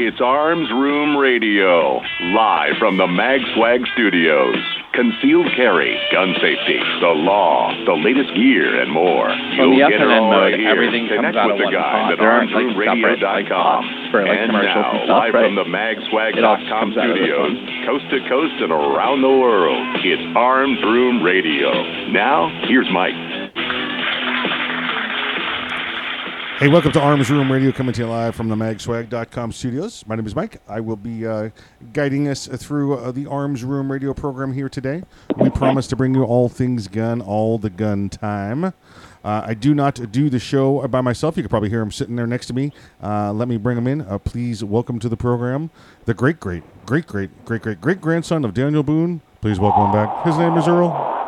It's Arms Room Radio, live from the Mag Swag Studios. Concealed carry, gun safety, the law, the latest gear, and more. From the You'll get it all mode, right here. everything Connect with the pot. at like, armsroomradio.com. for, like, and now, and stuff, live right? from the magswag.com comes out of this studios, coast to coast and around the world, it's Arms Room Radio. Now, here's Mike. Hey, welcome to Arms Room Radio, coming to you live from the magswag.com studios. My name is Mike. I will be uh, guiding us through uh, the Arms Room Radio program here today. We promise to bring you all things gun, all the gun time. Uh, I do not do the show by myself. You can probably hear him sitting there next to me. Uh, let me bring him in. Uh, please welcome to the program the great, great, great, great, great, great, great grandson of Daniel Boone. Please welcome him back. His name is Earl.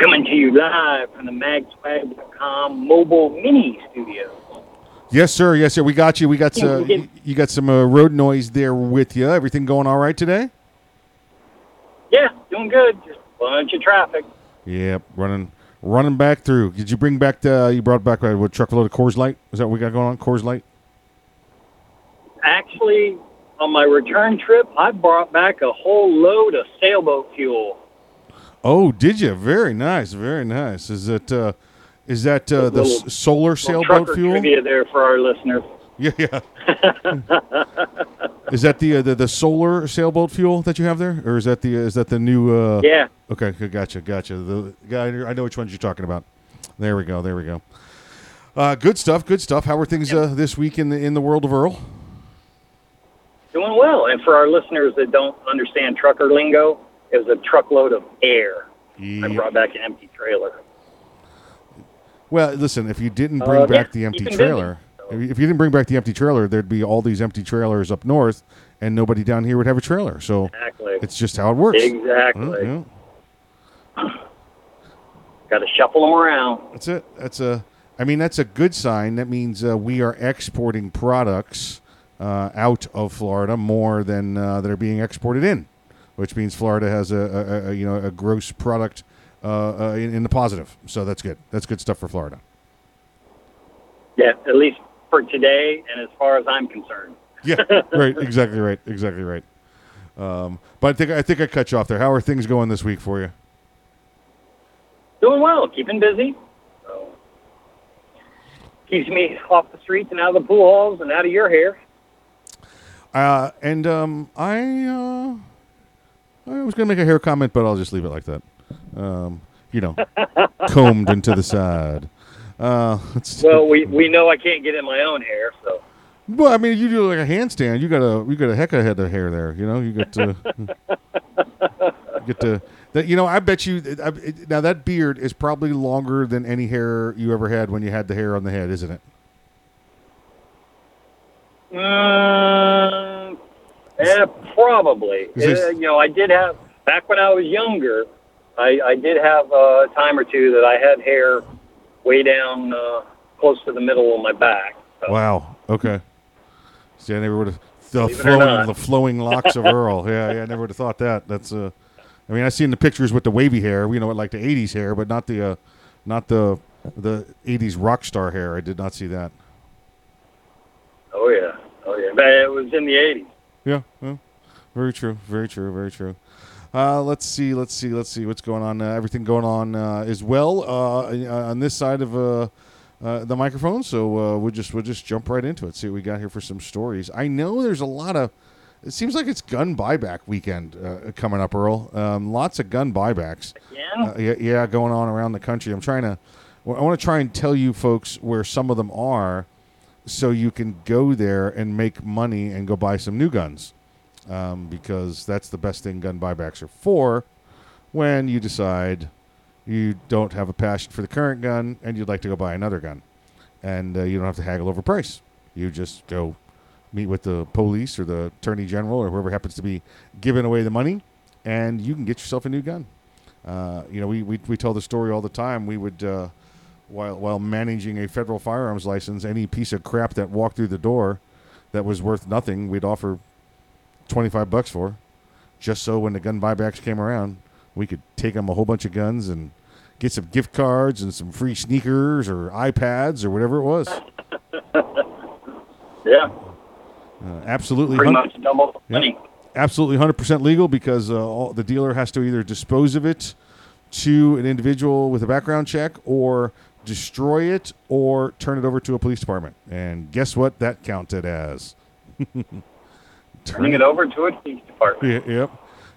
Coming to you live from the magswag.com mobile mini studio. Yes, sir. Yes, sir. We got you. We got some, you, you got some uh, road noise there with you. Everything going all right today? Yeah, doing good. Just a bunch of traffic. Yep, running running back through. Did you bring back the? You brought back uh, what truckload of Coors Light? Is that what we got going on? Coors Light. Actually, on my return trip, I brought back a whole load of sailboat fuel. Oh, did you? Very nice. Very nice. Is it? Uh, is that uh, the Little- solar sailboat fuel? trivia there for our listeners. Yeah, yeah. is that the, uh, the the solar sailboat fuel that you have there, or is that the is that the new? Uh, Yeah. Okay, gotcha, gotcha. The guy, I know which ones you're talking about. There we go. There we go. Uh, good stuff. Good stuff. How are things uh, this week in the in the world of Earl? Doing well. And for our listeners that don't understand trucker lingo, it was a truckload of air. I brought back an empty trailer. Well, listen, if you didn't bring Uh, back yeah, the empty trailer, if you- if you didn't bring back the empty trailer, there'd be all these empty trailers up north, and nobody down here would have a trailer. So Exactly. it's just how it works. Exactly. Uh, yeah. Got to shuffle them around. That's it. That's a. I mean, that's a good sign. That means uh, we are exporting products uh, out of Florida more than uh, that are being exported in, which means Florida has a, a, a you know a gross product uh, uh, in, in the positive. So that's good. That's good stuff for Florida. Yeah, at least for today and as far as I'm concerned. Yeah, right. Exactly right. Exactly right. Um, but I think I think I cut you off there. How are things going this week for you? Doing well, keeping busy. So, keeps me off the streets and out of the pool halls and out of your hair. Uh, and um, I uh, I was gonna make a hair comment, but I'll just leave it like that. Um, you know, combed into the side. Uh, Well, we, we know I can't get in my own hair, so well, I mean, you do like a handstand. You got a you got a heck of a head of hair there. You know, you get to you get to that. You know, I bet you I, it, now that beard is probably longer than any hair you ever had when you had the hair on the head, isn't it? mm, eh, probably. This- Uh, you know, I did have back when I was younger. I, I did have a time or two that I had hair way down uh, close to the middle of my back. So, Wow. Okay. See, I never would have the Believe flowing the flowing locks of Earl. Yeah, yeah, I never would have thought that. That's uh, I mean, I seen the pictures with the wavy hair. You know, like the '80s hair, but not the uh, not the the '80s rock star hair. I did not see that. Oh yeah, oh yeah. But it was in the '80s. Yeah, yeah. very true, very true, very true. Uh, let's see, let's see, let's see what's going on. Uh, everything going on uh, as well uh, on this side of uh, uh, the microphone. So uh, we'll just we'll just jump right into it. See what we got here for some stories. I know there's a lot of it seems like it's gun buyback weekend uh, coming up, Earl. Um, lots of gun buybacks. Yeah. Uh, yeah, yeah, going on around the country. I'm trying to. I want to try and tell you folks where some of them are, so you can go there and make money and go buy some new guns, um, because that's the best thing gun buybacks are for. When you decide you don't have a passion for the current gun and you'd like to go buy another gun, and uh, you don't have to haggle over price. You just go meet with the police or the attorney general or whoever happens to be giving away the money, and you can get yourself a new gun. Uh, you know, we, we, we tell the story all the time. We would, uh, while, while managing a federal firearms license, any piece of crap that walked through the door that was worth nothing, we'd offer 25 bucks for, just so when the gun buybacks came around, we could take them a whole bunch of guns and get some gift cards and some free sneakers or iPads or whatever it was. Yeah. Uh, absolutely, Pretty much double Yeah. money. absolutely 100% legal because uh, all, the dealer has to either dispose of it to an individual with a background check or destroy it or turn it over to a police department. And guess what that counted as? Turning it over to a police department. Yeah, yep.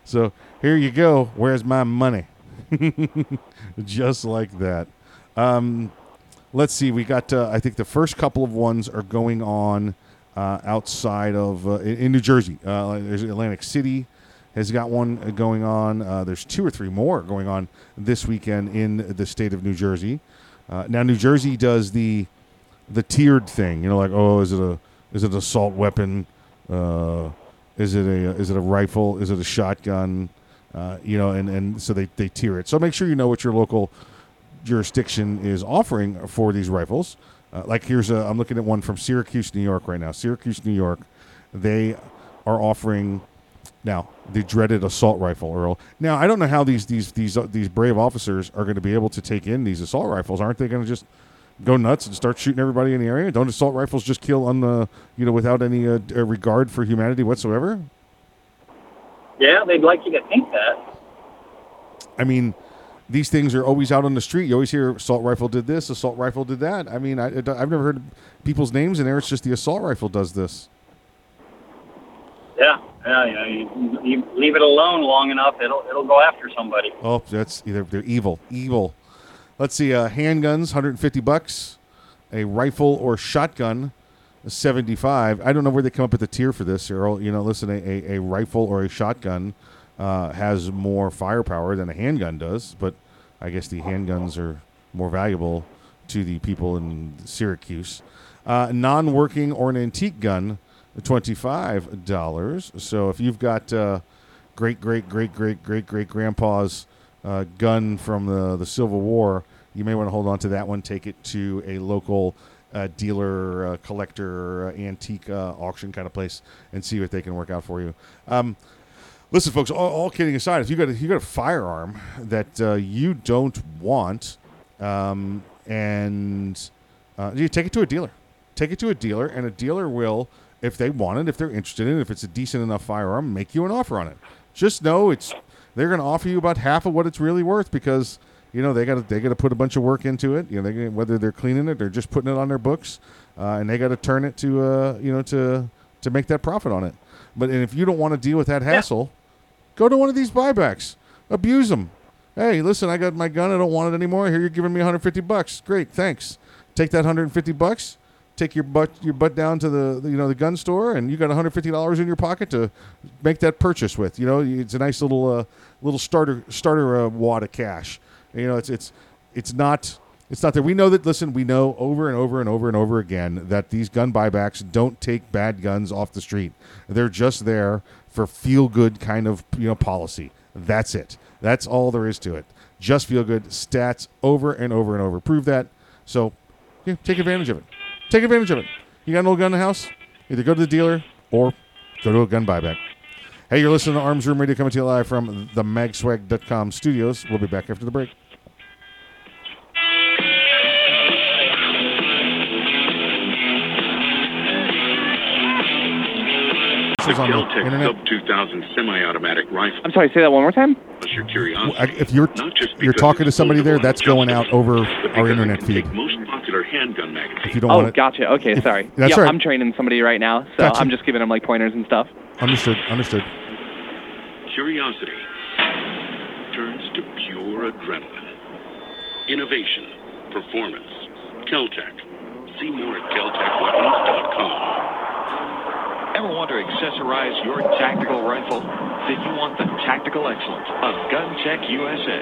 So here you go. Where's my money? Just like that. Um, let's see. We got. Uh, I think the first couple of ones are going on uh, outside of uh, in, New Jersey. Uh, there's Atlantic City has got one uh, going on. Uh, there's two or three more going on this weekend in the state of New Jersey. Uh, now New Jersey does the the tiered thing. You know, like oh, is it a is it an assault weapon? Uh, is it a is it a rifle? Is it a shotgun? Uh, you know, and, and so they, they tier it. So make sure you know what your local jurisdiction is offering for these rifles. Uh, like here's a I'm looking at one from Syracuse, New York right now. Syracuse, New York, they are offering now the dreaded assault rifle, Earl. Now I don't know how these these these uh, these brave officers are going to be able to take in these assault rifles. Aren't they going to just go nuts and start shooting everybody in the area? Don't assault rifles just kill on the you know without any uh, uh, regard for humanity whatsoever? Yeah, they'd like you to think that. I mean, these things are always out on the street. You always hear assault rifle did this, assault rifle did that. I mean, I, I've never heard people's names in there. It's just the assault rifle does this. Yeah, yeah, know, you, you leave it alone long enough, it'll it'll go after somebody. Oh, that's either they're evil, evil. Let's see, uh, handguns, 150 bucks. A rifle or shotgun, 75. I don't know where they come up with the tier for this, Earl. You know, listen, a, a, a rifle or a shotgun uh, has more firepower than a handgun does, but I guess the handguns are more valuable to the people in Syracuse. Uh, non-working or an antique gun, twenty-five dollars. So if you've got uh, great, great, great, great, great, great grandpa's uh, gun from the the Civil War, you may want to hold on to that one. Take it to a local uh, dealer, uh, collector, uh, antique uh, auction kind of place, and see what they can work out for you. Um, listen, folks. All, all kidding aside, if you got a, you got a firearm that you don't want, um, and you take it to a dealer. Take it to a dealer, and a dealer will, if they want it, if they're interested in it, if it's a decent enough firearm, make you an offer on it. Just know it's they're going to offer you about half of what it's really worth because you know they got to they got to put a bunch of work into it. You know, they whether they're cleaning it or just putting it on their books, uh, and they got to turn it to uh, you know to to make that profit on it. But and if you don't want to deal with that hassle, go to one of these buybacks. Abuse them. Hey, listen, I got my gun. I don't want it anymore. Here, you're giving me 150 bucks. Great, thanks. Take that 150 bucks. Take your butt your butt down to the you know the gun store, and you got 150 dollars in your pocket to make that purchase with. You know, it's a nice little uh, little starter starter uh, wad of cash. You know, it's it's it's not it's not that we know that. Listen, we know over and over and over and over again that these gun buybacks don't take bad guns off the street. They're just there for feel good kind of you know policy. That's it. That's all there is to it. Just feel good stats over and over and over. Prove that. So, yeah, take advantage of it. Take advantage of it. You got an old gun in the house? Either go to the dealer or go to a gun buyback. Hey, you're listening to Arms Room Radio coming to you live from the magswag.com studios. We'll be back after the break. This is on the Kel-Tec internet. Sub 2000 semi-automatic rifle. I'm sorry, say that one more time. Plus your curiosity. I- If you're Not you're talking to somebody there, that's going out over our internet it can feed. Take most popular handgun magazines. If you don't Oh, want it, gotcha. Okay, if- sorry. that's yep, all right. I'm training somebody right now, so Gotcha. I'm just giving them like pointers and stuff. Understood. Understood. Curiosity turns to pure adrenaline. Innovation, performance, Keltec. See more at keltecweapons.com. Ever want to accessorize your tactical rifle? Then you want the tactical excellence of GunTech USA.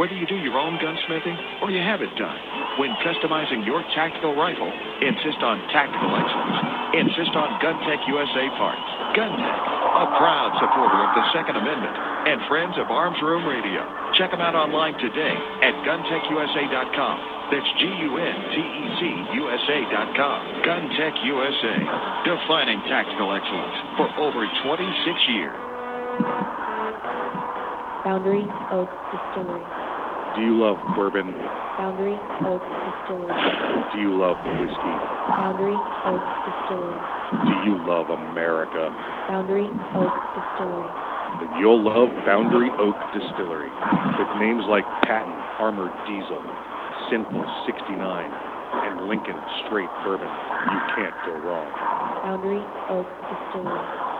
Whether you do your own gunsmithing or you have it done, when customizing your tactical rifle, insist on tactical excellence. Insist on GunTech USA parts. GunTech, a proud supporter of the Second Amendment and friends of Arms Room Radio. Check them out online today at guntechusa.com. That's G-U-N-T-E-C USA.com. GunTech USA, defining tactical excellence for over 26 years. Boundary Oak Distillery. Do you love bourbon? Boundary Oak Distillery. Do you love whiskey? Boundary Oak Distillery. Do you love America? Boundary Oak Distillery. Then you'll love Boundary Oak Distillery. With names like Patton Armored Diesel, Simple 69, and Lincoln Straight Bourbon, you can't go wrong. Boundary Oak Distillery.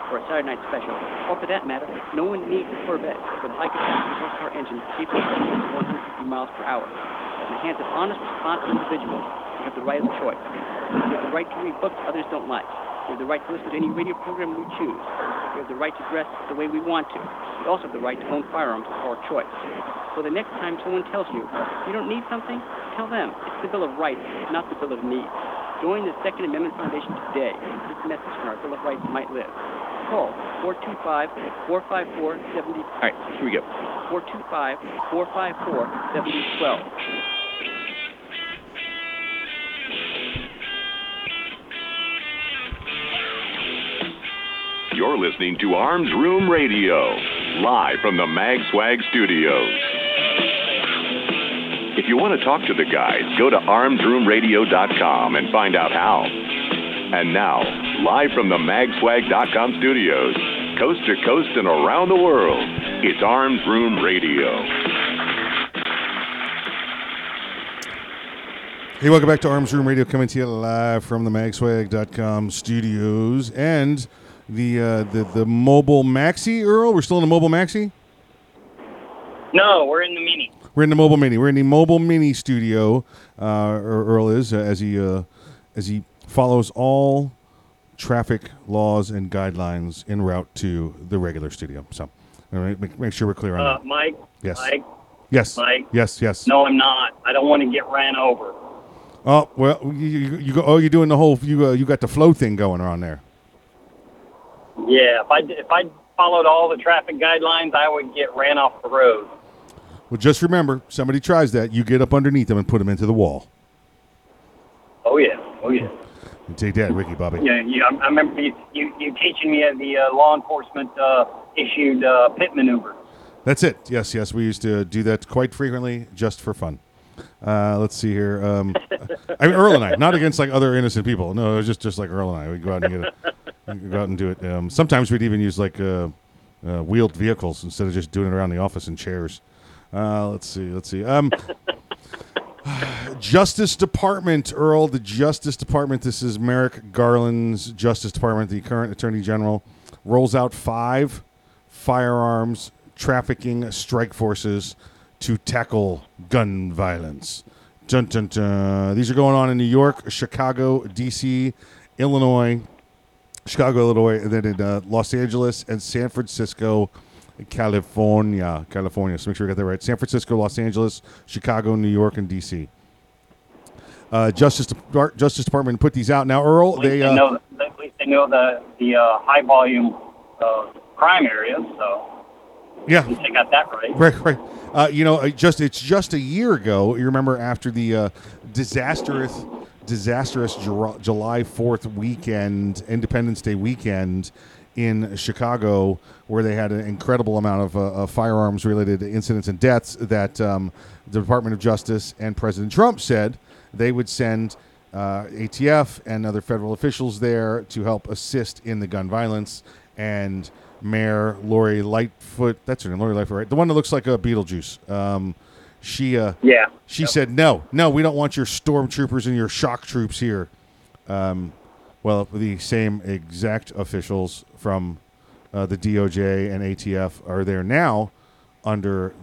or a Saturday night special, or for that matter, no one needs a Corvette with a high-capacity horsepower engine capable of 150 miles per hour. In the hands of honest, responsible individuals, you have the right of choice. You have the right to read books others don't like. You have the right to listen to any radio program we choose. You have the right to dress the way we want to. We also have the right to own firearms of our choice. So the next time someone tells you you don't need something, tell them it's the Bill of Rights, not the Bill of Needs. Join the Second Amendment Foundation today. This message from our Bill of Rights might live. Call 425-454-70. All right, here we go. 425-454-7012. You're listening to Arms Room Radio, live from the MagSwag studios. If you want to talk to the guys, go to armsroomradio.com and find out how. And now, live from the magswag.com studios, coast to coast and around the world, it's Arms Room Radio. Hey, welcome back to Arms Room Radio, coming to you live from the magswag.com studios and the uh, the the mobile maxi. Earl, we're still in the mobile maxi. No, we're in the mini. We're in the mobile mini. We're in the mobile mini studio. Uh, Earl is uh, as he uh, as he follows all traffic laws and guidelines en route to the regular studio. So, all right, make, make sure we're clear on Uh, that. Mike. Yes. Mike. Yes. Mike. Yes. Yes. No, I'm not. I don't want to get ran over. Oh well, you, you, you go. Oh, you're doing the whole. You uh, you got the flow thing going on there. Yeah, if I if I followed all the traffic guidelines, I would get ran off the road. Well, just remember, somebody tries that, you get up underneath them and put them into the wall. Oh yeah, oh yeah. And take that, Ricky Bobby. Yeah, yeah. I remember you you, you teaching me the uh, law enforcement uh, issued uh, pit maneuver. That's it. Yes, yes. We used to do that quite frequently just for fun. Uh, let's see here. Um, I mean, Earl and I, not against like other innocent people. No, it was just just like Earl and I. We'd go out and get it. go out and do it. Um, sometimes we'd even use like uh, uh, wheeled vehicles instead of just doing it around the office in chairs. Uh, let's see. Let's see. Um, Justice Department, Earl, the Justice Department. This is Merrick Garland's Justice Department, the current Attorney General, rolls out five firearms trafficking strike forces to tackle gun violence. Dun, dun, dun. These are going on in New York, Chicago, D.C., Illinois, Chicago, Illinois, and then in uh, Los Angeles and San Francisco, California. California. So make sure we got that right. San Francisco, Los Angeles, Chicago, New York, and D.C. Uh, Justice Depart- Justice Department put these out now. Earl, At they they uh, know, at least they know the the uh, high volume uh, crime areas. So yeah, they got that right. Right, right. Uh, you know, just it's just a year ago. You remember after the uh, disastrous, disastrous July Fourth weekend, Independence Day weekend in Chicago, where they had an incredible amount of, uh, of firearms-related incidents and deaths. That um, the Department of Justice and President Trump said they would send uh, ATF and other federal officials there to help assist in the gun violence. And Mayor Lori Lightfoot, that's her name, Lori Lightfoot, right? The one that looks like a Beetlejuice. Um, she, uh, Yeah. she said, no, no, we don't want your stormtroopers and your shock troops here. Um, well, the same exact officials from uh, the DOJ and ATF are there now under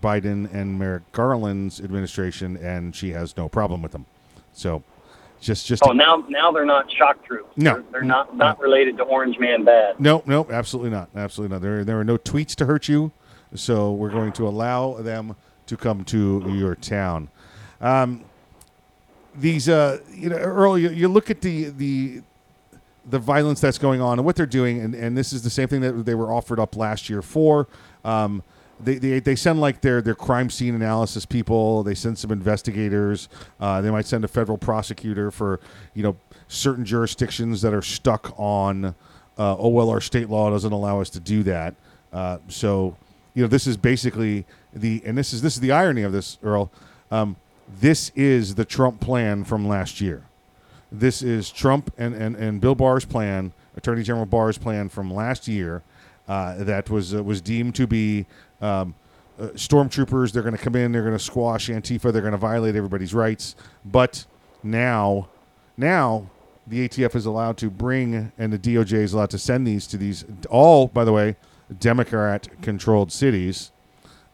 Biden and Merrick Garland's administration, and she has no problem with them. So, just just Oh, now now they're not shock troops. No. they're, they're not not related to Orange Man Bad. No, no, absolutely not. Absolutely not. There, there are no tweets to hurt you, so we're going to allow them to come to your town. Um, these, uh, you know, Earl, you, you look at the the the violence that's going on and what they're doing, and, and this is the same thing that they were offered up last year for. Um, they, they, they send like their, their crime scene analysis people. They send some investigators. Uh, they might send a federal prosecutor for you know certain jurisdictions that are stuck on. Uh, oh well, our state law doesn't allow us to do that. Uh, so you know this is basically the and this is this is the irony of this, Earl. Um, this is the Trump plan from last year. This is Trump and, and, and Bill Barr's plan, Attorney General Barr's plan from last year, uh, that was uh, was deemed to be um, uh, stormtroopers. They're going to come in, they're going to squash Antifa, they're going to violate everybody's rights. But now, now the ATF is allowed to bring, and the DOJ is allowed to send these to these all, by the way, Democrat-controlled cities,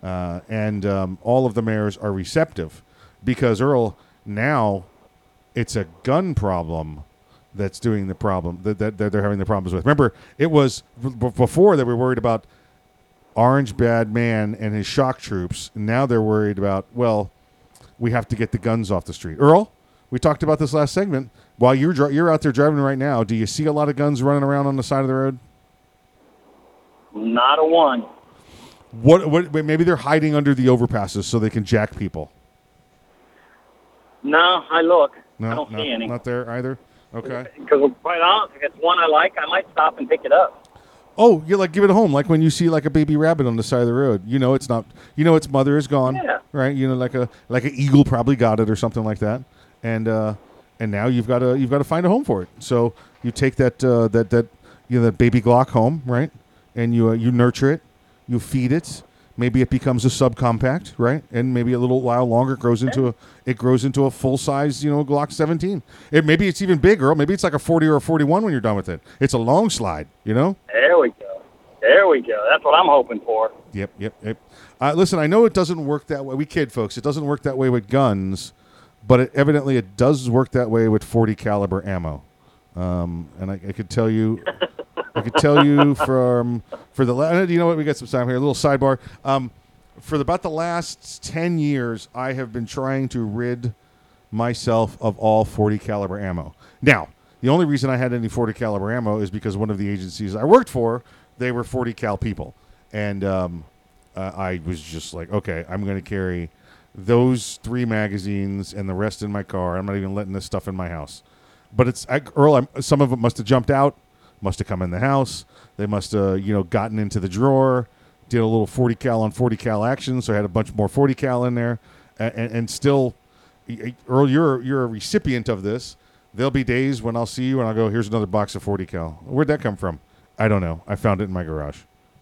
uh, and um, all of the mayors are receptive because Earl now it's a gun problem that's doing the problem that, that, that they're having the problems with. Remember, it was b- before they were worried about Orange Bad Man and his shock troops. Now they're worried about well, we have to get the guns off the street. Earl, we talked about this last segment. While you're dri- you're out there driving right now, do you see a lot of guns running around on the side of the road? Not a one. What what maybe they're hiding under the overpasses so they can jack people. No, I look. No, I don't see any. not there either. Okay. Because quite honestly, if it's one I like, I might stop and pick it up. Oh, you like give it a home, like when you see like a baby rabbit on the side of the road. You know it's not. You know its mother is gone. Yeah. Right. You know, like a like an eagle probably got it or something like that, and uh, and now you've got to you've got to find a home for it. So you take that uh, that that you know that baby Glock home, right, and you uh, you nurture it, you feed it. Maybe it becomes a subcompact, right? And maybe a little while longer it grows into a it grows into a full size, you know, Glock 17. It maybe it's even bigger. Maybe it's like a 40 or a 41 when you're done with it. It's a long slide, you know. There we go. There we go. That's what I'm hoping for. Yep, yep, yep. Uh, listen, I know it doesn't work that way. We kid, folks. It doesn't work that way with guns, but it, evidently it does work that way with 40 caliber ammo. Um, and I, I could tell you, I could tell you from for the la- you know what we got some time here. A little sidebar. Um, for about the last 10 years, I have been trying to rid myself of all 40 caliber ammo. Now, the only reason I had any 40 caliber ammo is because one of the agencies I worked for, they were 40 cal people, and um, uh, I was just like, okay, I'm going to carry those three magazines and the rest in my car. I'm not even letting this stuff in my house. But it's I, Earl. I'm, some of it must have jumped out, must have come in the house. They must have you know gotten into the drawer, did a little 40 cal on 40 cal action, so I had a bunch more 40 cal in there, and, and, and still, Earl, you're you're a recipient of this. There'll be days when I'll see you and I'll go, "Here's another box of 40 cal." Where'd that come from? I don't know. I found it in my garage.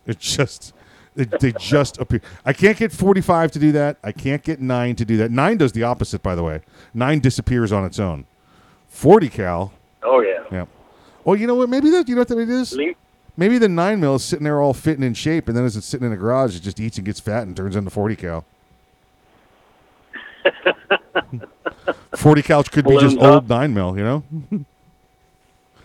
It just, They, they just appear. I can't get 45 to do that. I can't get 9 to do that. 9 does the opposite, by the way. 9 disappears on its own. 40 cal. Oh yeah. Yeah. Well, you know what? Maybe that, you know what that it is? Leave- Maybe the 9 mil is sitting there all fitting in shape, and then as it's sitting in the garage, it just eats and gets fat and turns into 40 cal. 40 cal could be just old 9 mil, you know?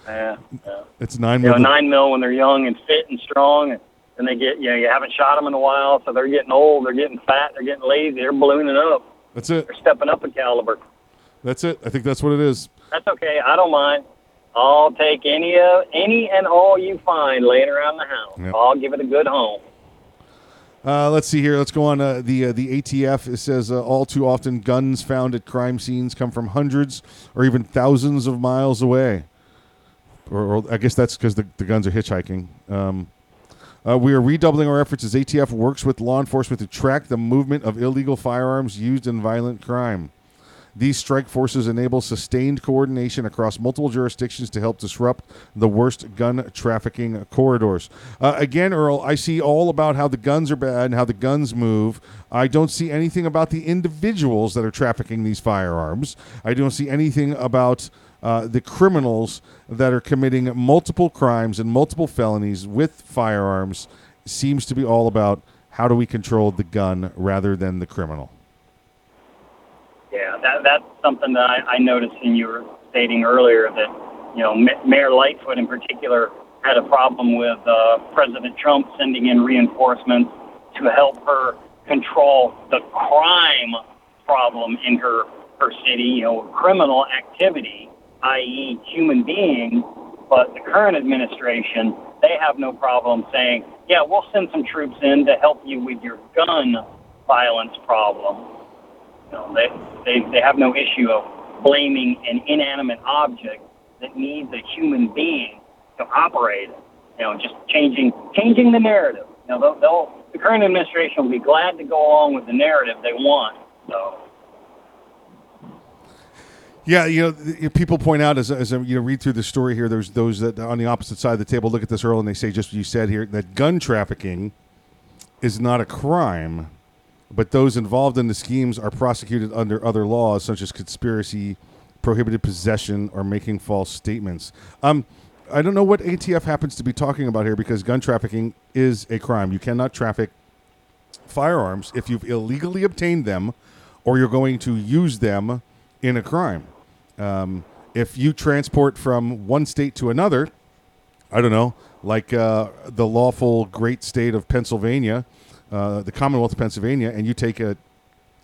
Yeah. yeah. It's 9 You know, mil. nine mil when they're young and fit and strong, and then they get you know you haven't shot them in a while, so they're getting old, they're getting fat, they're getting lazy, they're ballooning up, That's it. they're stepping up in caliber. That's it. I think that's what it is. That's okay. I don't mind. I'll take any of any and all you find laying around the house. Yep. I'll give it a good home. Uh, let's see here. Let's go on. Uh, the uh, the ATF it says uh, all too often guns found at crime scenes come from hundreds or even thousands of miles away. Or, or I guess that's because the, the guns are hitchhiking. Um, uh, we are redoubling our efforts as ATF works with law enforcement to track the movement of illegal firearms used in violent crime. These strike forces enable sustained coordination across multiple jurisdictions to help disrupt the worst gun trafficking corridors. Uh, again, Earl, I see all about how the guns are bad and how the guns move. I don't see anything about the individuals that are trafficking these firearms. I don't see anything about uh, the criminals that are committing multiple crimes and multiple felonies with firearms. Seems to be all about how do we control the gun rather than the criminal. Yeah, that that's something that I, I noticed, and you were stating earlier that you know Ma- Mayor Lightfoot in particular had a problem with uh, President Trump sending in reinforcements to help her control the crime problem in her her city. You know, criminal activity, i.e., human beings. But the current administration, they have no problem saying, "Yeah, we'll send some troops in to help you with your gun violence problem." You they, they, they have no issue of blaming an inanimate object that needs a human being to operate. You know, just changing changing the narrative. You know, they'll, they'll the current administration will be glad to go along with the narrative they want. So Yeah, you know, people point out as, as you know read through the story here. There's those that on the opposite side of the table look at this Earl and they say just what you said here that gun trafficking is not a crime, but those involved in the schemes are prosecuted under other laws such as conspiracy, prohibited possession, or making false statements. Um, I don't know what ATF happens to be talking about here because gun trafficking is a crime. You cannot traffic firearms if you've illegally obtained them or you're going to use them in a crime. Um, if you transport from one state to another, I don't know, like uh, the lawful great state of Pennsylvania, uh, the Commonwealth of Pennsylvania, and you take it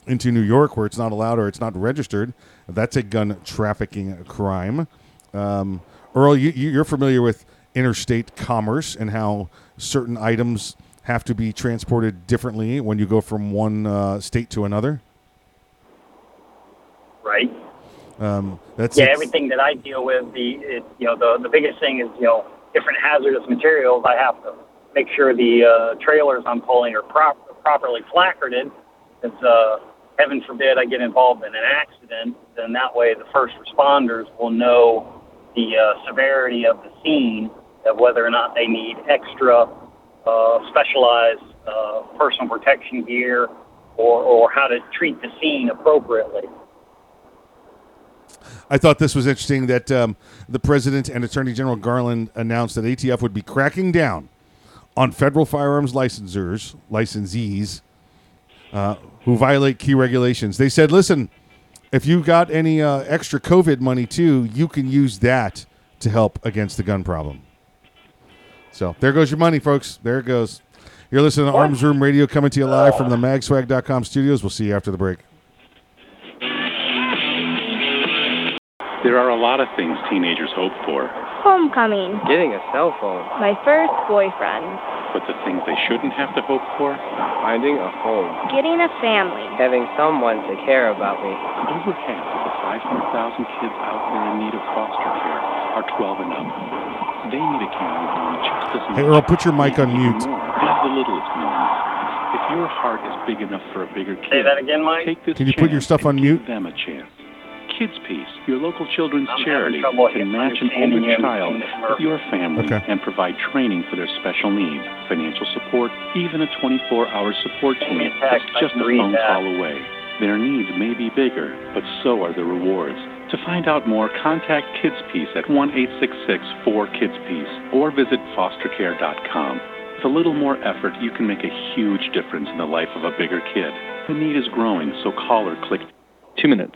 into New York where it's not allowed or it's not registered, that's a gun trafficking crime. Um, Earl, you, you- you're familiar with interstate commerce and how certain items have to be transported differently when you go from one uh, state to another. right. Um, that's yeah, it's- everything that I deal with, the it, you know the the biggest thing is you know different hazardous materials. I have to make sure the uh, trailers I'm pulling are prop- properly placarded. Because uh, heaven forbid I get involved in an accident, then that way the first responders will know the uh, severity of the scene, of whether or not they need extra uh, specialized uh, personal protection gear, or or how to treat the scene appropriately. I thought this was interesting that um, the president and Attorney General Garland announced that ATF would be cracking down on federal firearms licensors, licensees, uh, who violate key regulations. They said, listen, if you got any uh, extra COVID money too, you can use that to help against the gun problem. So there goes your money, folks. There it goes. You're listening to Arms Room Radio coming to you live from the magswag.com studios. We'll see you after the break. There are a lot of things teenagers hope for, Homecoming. Getting a cell phone. My first boyfriend. but the things they shouldn't have to hope for? Finding a home. Getting a family. Having someone to care about me. Over half of the 500,000 kids out there in need of foster care are 12 and up. They need a caring home just as much. Hey, Earl, put your mic on mute. as the littlest ones. If your heart is big enough for a bigger kid, Say that again, Mike. take this Can you put your chance stuff on and mute? Give them a chance. Kids Peace, your local children's I'm charity, can match an understanding older child with your family Okay. and provide training for their special needs, financial support, even a 24-hour support team that's just a phone that. call away. Their needs may be bigger, but so are the rewards. To find out more, contact Kids Peace at 1-866-4-KIDS-PEACE or visit fostercare.com. With a little more effort, you can make a huge difference in the life of a bigger kid. The need is growing, so call or click. Two minutes.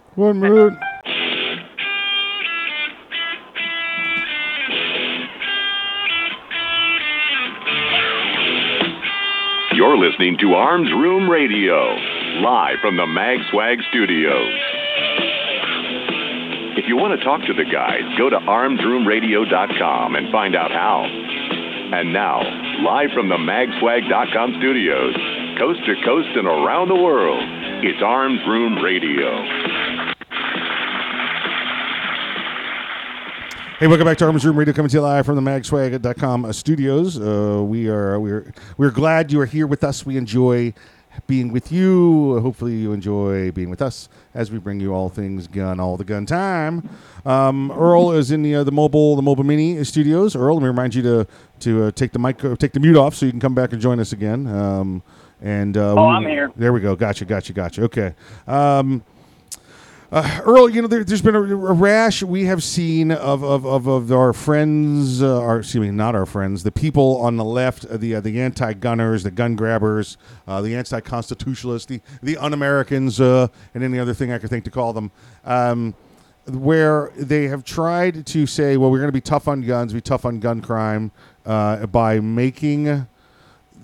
One minute. You're listening to Arms Room Radio, live from the MagSwag studios. If you want to talk to the guys, go to armsroomradio.com and find out how. And now, live from the magswag.com studios, coast to coast and around the world, it's Arms Room Radio. Hey, welcome back to Arms Room Radio, coming to you live from the magswag.com studios. Uh, we are we're we're glad you are here with us. We enjoy being with you. Hopefully, you enjoy being with us as we bring you all things gun, all the gun time. Um, Earl is in the uh, the mobile the mobile mini studios. Earl, let me remind you to to uh, take the mic uh, take the mute off so you can come back and join us again. Um, and uh, Oh, I'm here. There we go. Gotcha. Gotcha. Gotcha. Okay. Um, uh, Earl, you know, there, there's been a, a rash we have seen of, of, of, of our friends, uh, our, excuse me, not our friends, the people on the left, uh, the uh, the anti-gunners, the gun grabbers, uh, the anti-constitutionalists, the the un-Americans, uh, and any other thing I could think to call them, um, where they have tried to say, well, we're going to be tough on guns, be tough on gun crime, by making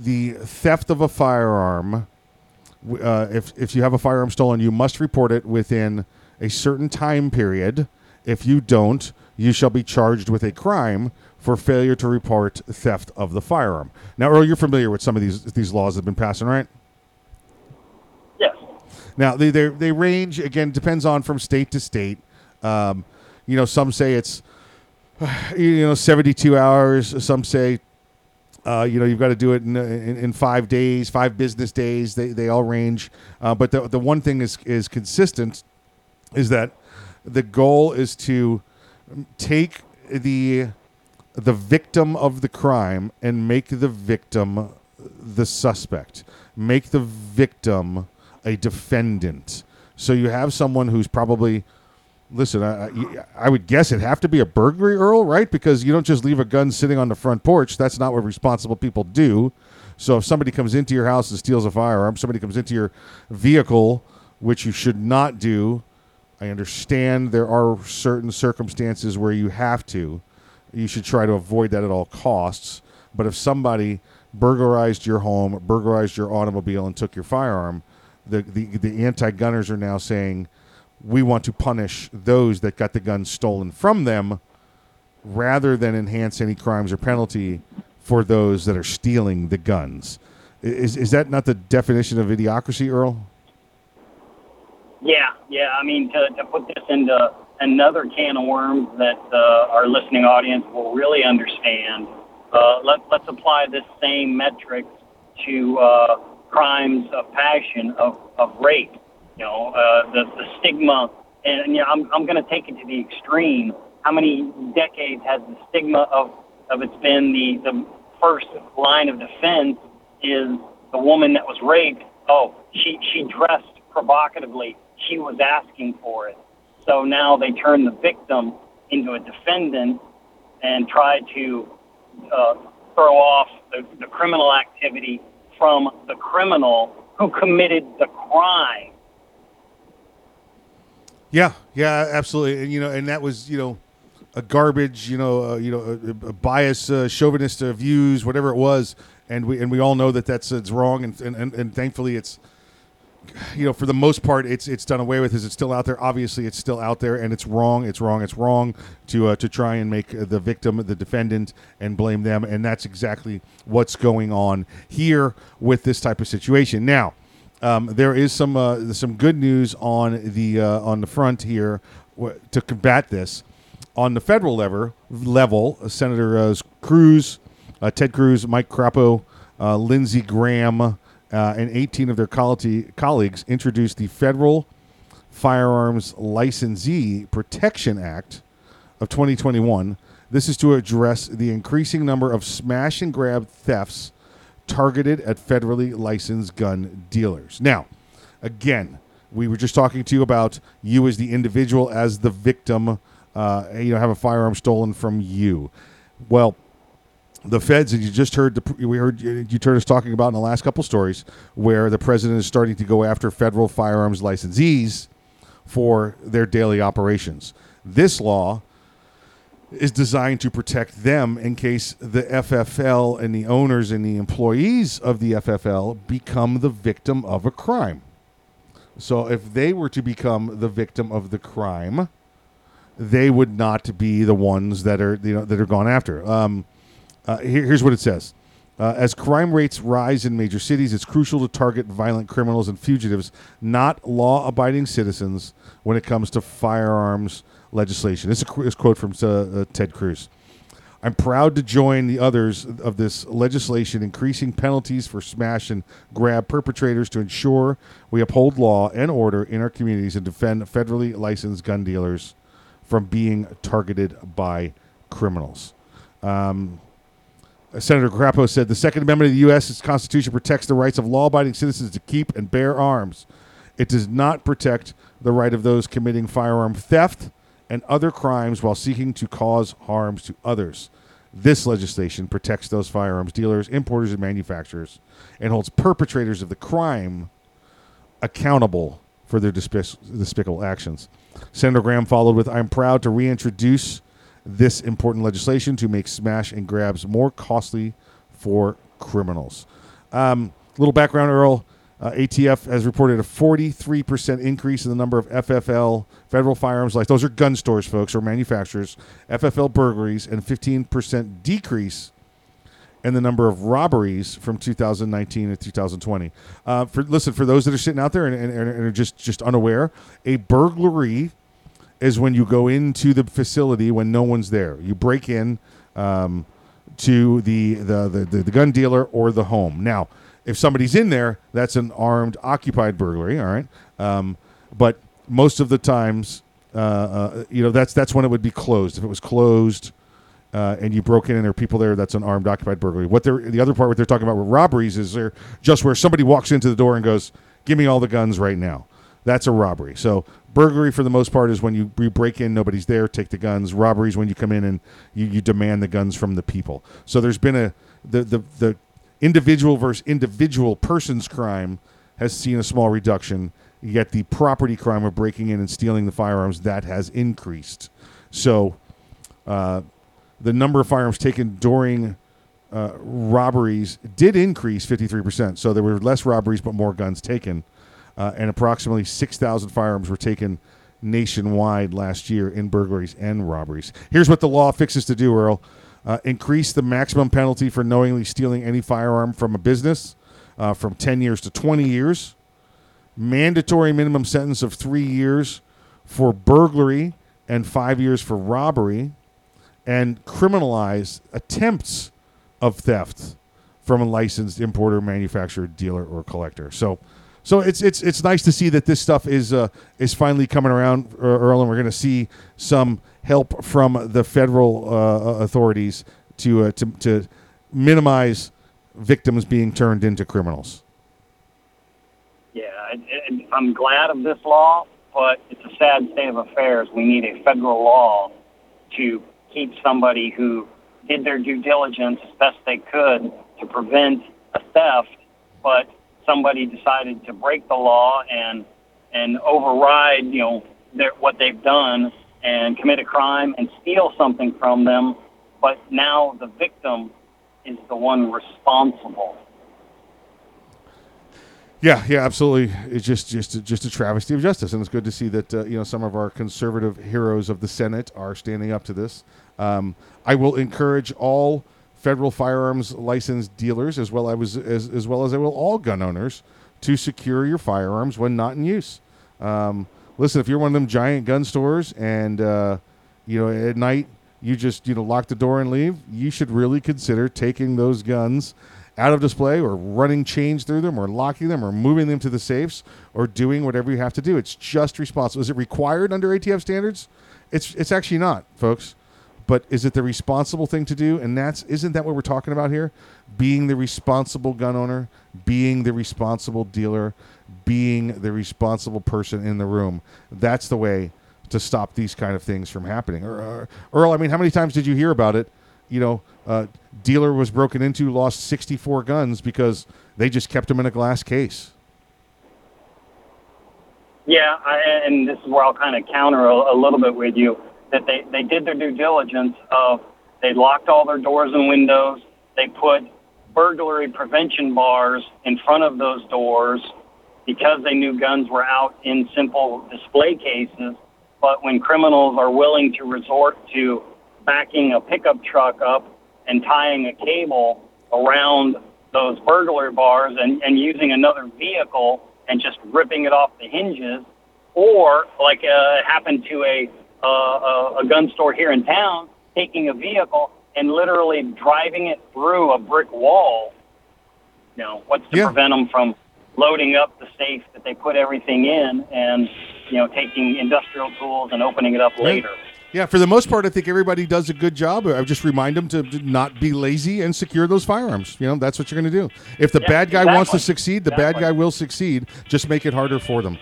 the theft of a firearm if if you have a firearm stolen, you must report it within a certain time period. If you don't, you shall be charged with a crime for failure to report theft of the firearm. Now, Earl, you're familiar with some of these these laws that have been passing, right? Yes. Now they they they range again depends on from state to state. Um, you know, some say it's you know 72 hours. Some say uh, you know you've got to do it in, in, in five days, five business days. They they all range. Uh, but the the one thing is is consistent is that the goal is to take the the victim of the crime and make the victim the suspect. Make the victim a defendant. So you have someone who's probably listen. I, I- would guess it'd have to be a burglary, Earl, right? Because you don't just leave a gun sitting on the front porch. That's not what responsible people do. So if somebody comes into your house and steals a firearm, somebody comes into your vehicle, which you should not do. I understand there are certain circumstances where you have to. You should try to avoid that at all costs. But if somebody burglarized your home, burglarized your automobile, and took your firearm, the, the, the anti gunners are now saying, we want to punish those that got the gun stolen from them rather than enhance any crimes or penalty for those that are stealing the guns. Is, is that not the definition of idiocracy, Earl? Yeah. I mean, to, to put this into another can of worms that uh, our listening audience will really understand, uh, let, let's apply this same metric to uh, crimes of passion, of, of rape. You know, uh, the, the stigma, and you know, I'm, I'm going to take it to the extreme. How many decades has the stigma of, of it's been the, the first line of defense is the woman that was raped? Oh, she, she dressed provocatively. She was asking for it. So now they turn the victim into a defendant and try to uh, throw off the, the criminal activity from the criminal who committed the crime. Yeah, yeah, absolutely. And you know, and that was you know a garbage, you know, uh, you know, a, a bias, uh, chauvinist uh, views, whatever it was, and we and we all know that that's it's wrong, and and, and, and thankfully it's. You know, for the most part, it's it's done away with. Is it still out there? Obviously, it's still out there, and it's wrong. It's wrong. It's wrong to uh, to try and make the victim the defendant and blame them, and that's exactly what's going on here with this type of situation. Now, um, there is some uh, some good news on the uh, on the front here to combat this. On the federal level, level Senator Cruz, uh, Ted Cruz, Mike Crapo, uh, Lindsey Graham, uh, and 18 of their colleagues introduced the Federal Firearms Licensee Protection Act of 2021. This is to address the increasing number of smash and grab thefts targeted at federally licensed gun dealers. Now, again, we were just talking to you about you as the individual, as the victim, uh, you know, have a firearm stolen from you. Well, the feds, and you just heard the we heard you heard us talking about in the last couple stories where the president is starting to go after federal firearms licensees for their daily operations. This law is designed to protect them in case the FFL and the owners and the employees of the FFL become the victim of a crime. So if they were to become the victim of the crime, they would not be the ones that are you know that are gone after. Um, uh, here- here's what it says. Uh, as crime rates rise in major cities, it's crucial to target violent criminals and fugitives, not law abiding citizens, when it comes to firearms legislation. This is a this quote from uh, uh, Ted Cruz. I'm proud to join the others of this legislation increasing penalties for smash and grab perpetrators to ensure we uphold law and order in our communities and defend federally licensed gun dealers from being targeted by criminals. Um, Uh, Senator Crapo said the Second Amendment of the U.S. Constitution protects the rights of law abiding citizens to keep and bear arms. It does not protect the right of those committing firearm theft and other crimes while seeking to cause harms to others. This legislation protects those firearms dealers, importers, and manufacturers and holds perpetrators of the crime accountable for their despic- despicable actions. Senator Graham followed with I'm proud to reintroduce this important legislation to make smash and grabs more costly for criminals. Um, little background, Earl. Uh, ATF has reported a 43% increase in the number of FFL federal firearms like those are gun stores, folks, or manufacturers, FFL burglaries, and 15% decrease in the number of robberies from 2019 to 2020. Uh, for listen, for those that are sitting out there and, and, and are just just unaware, a burglary is when you go into the facility when no one's there. You break in um, to the, the, the, the, gun dealer or the home. Now, if somebody's in there, that's an armed, occupied burglary. All right, um, but most of the times, uh, uh, you know, that's that's when it would be closed. If it was closed. Uh, and you broke in and there are people there, that's an armed occupied burglary. What they're the other part, what they're talking about with robberies is they're just where somebody walks into the door and goes, "Give me all the guns right now." That's a robbery. So burglary for the most part is when you, you break in, nobody's there, take the guns. Robberies when you come in and you, you demand the guns from the people. So there's been a the the, the individual versus individual persons crime has seen a small reduction. Yet the property crime of breaking in and stealing the firearms that has increased. So uh, the number of firearms taken during uh, robberies did increase 53%. So there were less robberies, but more guns taken. Uh, and approximately 6,000 firearms were taken nationwide last year in burglaries and robberies. Here's what the law fixes to do, Earl uh, increase the maximum penalty for knowingly stealing any firearm from a business uh, from 10 years to 20 years, mandatory minimum sentence of three years for burglary and five years for robbery and criminalize attempts of theft from a licensed importer, manufacturer, dealer, or collector. So, so it's it's it's nice to see that this stuff is uh, is finally coming around, uh, Earl, and we're going to see some help from the federal uh, authorities to uh, to to minimize victims being turned into criminals. Yeah, and, and I'm glad of this law but it's a sad state of affairs. We need a federal law to keep somebody who did their due diligence as best they could to prevent a theft, but somebody decided to break the law and and override, you know, their, what they've done and commit a crime and steal something from them, but now the victim is the one responsible. Yeah, yeah, absolutely. It's just just just a travesty of justice, and it's good to see that uh, you know some of our conservative heroes of the Senate are standing up to this. Um, I will encourage all federal firearms licensed dealers, as well as, as as well as I will all gun owners, to secure your firearms when not in use. Um, listen, if you're one of them giant gun stores, and uh, you know at night you just you know lock the door and leave, you should really consider taking those guns out of display or running chains through them or locking them or moving them to the safes or doing whatever you have to do. It's just responsible. Is it required under ATF standards? It's it's actually not, folks. But is it the responsible thing to do? And that's isn't that what we're talking about here? Being the responsible gun owner, being the responsible dealer, being the responsible person in the room. That's the way to stop these kind of things from happening. Or, Earl, I mean, how many times did you hear about it? You know, uh, dealer was broken into, lost 64 guns because they just kept them in a glass case. Yeah, I, and this is where I'll kind of counter a, a little bit with you that they, they did their due diligence of they locked all their doors and windows. They put burglary prevention bars in front of those doors because they knew guns were out in simple display cases. But when criminals are willing to resort to backing a pickup truck up and tying a cable around those burglary bars and, and using another vehicle and just ripping it off the hinges, or like uh, happened to a, uh, a a gun store here in town, taking a vehicle and literally driving it through a brick wall. You know, what's to Yeah. prevent them from loading up the safe that they put everything in and you know taking industrial tools and opening it up later? Yeah, for the most part, I think everybody does a good job. I just remind them to not be lazy and secure those firearms. You know, that's what you're going to do. If the Yeah, bad guy wants to succeed, the bad guy will succeed. Just make it harder for them.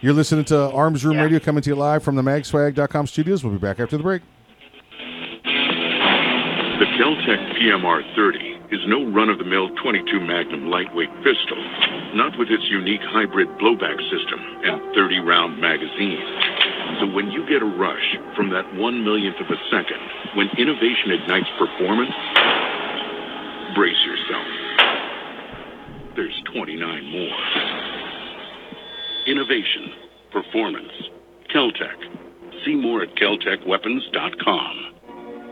You're listening to Arms Room Radio coming to you live from the magswag.com studios. We'll be back after the break. The Keltec PMR 30 is no run of the mill 22 Magnum lightweight pistol, not with its unique hybrid blowback system and 30 round magazine. So when you get a rush from that one millionth of a second, when innovation ignites performance, brace yourself. There's 29 more. Innovation, performance, Keltec. See more at keltecweapons.com.